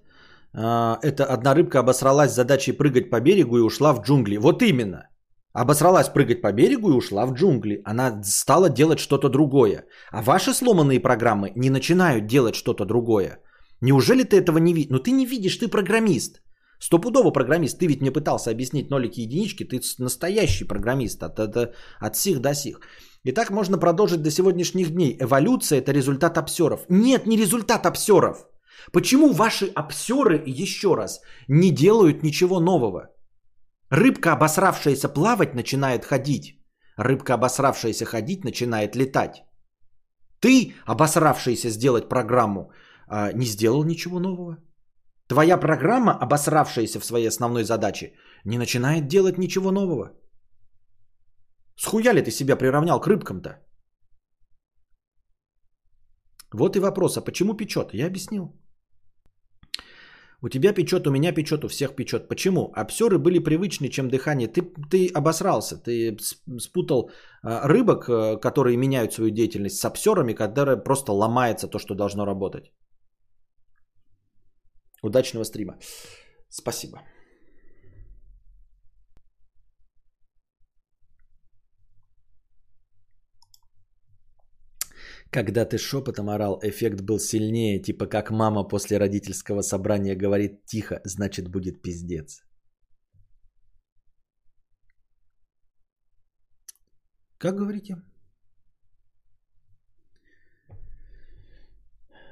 а, это одна рыбка обосралась задачей прыгать по берегу и ушла в джунгли. Вот именно. Обосралась прыгать по берегу и ушла в джунгли. Она стала делать что-то другое. А ваши сломанные программы не начинают делать что-то другое. Неужели ты этого не видишь? Ну ты не видишь, ты программист. Стопудово программист. Ты ведь мне пытался объяснить нолики и единички. Ты настоящий программист от, от, от сих до сих. И так можно продолжить до сегодняшних дней. Эволюция это результат обсеров. Нет, не результат обсеров. Почему ваши обсеры, еще раз, не делают ничего нового? Рыбка, обосравшаяся плавать, начинает ходить. Рыбка, обосравшаяся ходить, начинает летать. Ты, обосравшийся сделать программу, а, не сделал ничего нового. Твоя программа, обосравшаяся в своей основной задаче, не начинает делать ничего нового. Схуя ли ты себя приравнял к рыбкам-то? Вот и вопрос, а почему печет? Я объяснил. У тебя печет, у меня печет, у всех печет. Почему? Обсеры были привычны, чем дыхание. Ты, ты обосрался, ты спутал а, рыбок, э, которые меняют свою деятельность, с обсерами, которые просто ломается то, что должно работать. Удачного стрима. Спасибо. Когда ты шепотом орал, эффект был сильнее, типа как мама после родительского собрания говорит тихо, значит будет пиздец. Как говорите?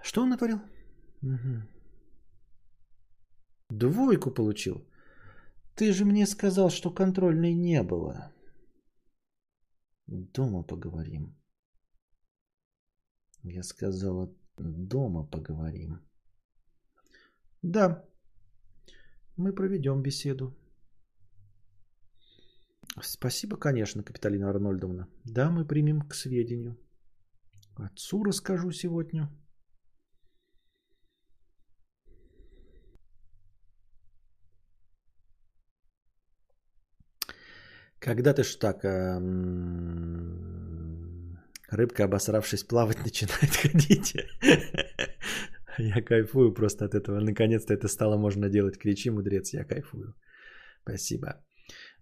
Что он натворил? Угу. Двойку получил. Ты же мне сказал, что контрольной не было. Дома поговорим. Я сказала, дома поговорим. Да, мы проведем беседу. Спасибо, конечно, Капиталина Арнольдовна. Да, мы примем к сведению. Отцу расскажу сегодня. Когда ты ж так, эм, рыбка, обосравшись плавать, начинает ходить. Я кайфую просто от этого. Наконец-то это стало можно делать. Кричи, мудрец, я кайфую. Спасибо.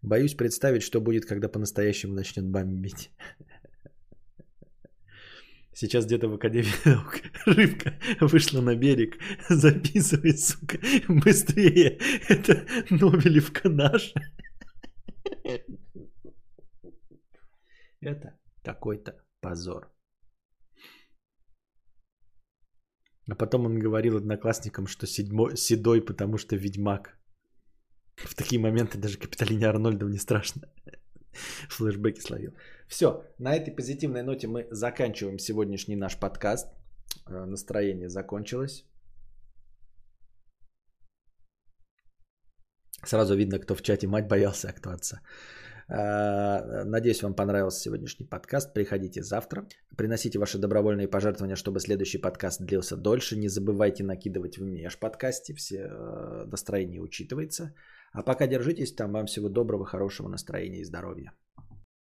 Боюсь представить, что будет, когда по-настоящему начнет бомбить. Сейчас где-то в Академии наук рыбка вышла на берег. Записывай, сука, быстрее. Это Нобелевка наша. Это какой-то позор. А потом он говорил одноклассникам, что седьмой, седой, потому что ведьмак. В такие моменты даже Капиталине Арнольдовне страшно. Флэшбэки словил. Все, на этой позитивной ноте мы заканчиваем сегодняшний наш подкаст. Э, настроение закончилось. Сразу видно, кто в чате мать боялся, а кто отца. Э, надеюсь, вам понравился сегодняшний подкаст. Приходите завтра. Приносите ваши добровольные пожертвования, чтобы следующий подкаст длился дольше. Не забывайте накидывать в межподкасте. Все э, настроение учитывается. А пока держитесь там. Вам всего доброго, хорошего настроения и здоровья.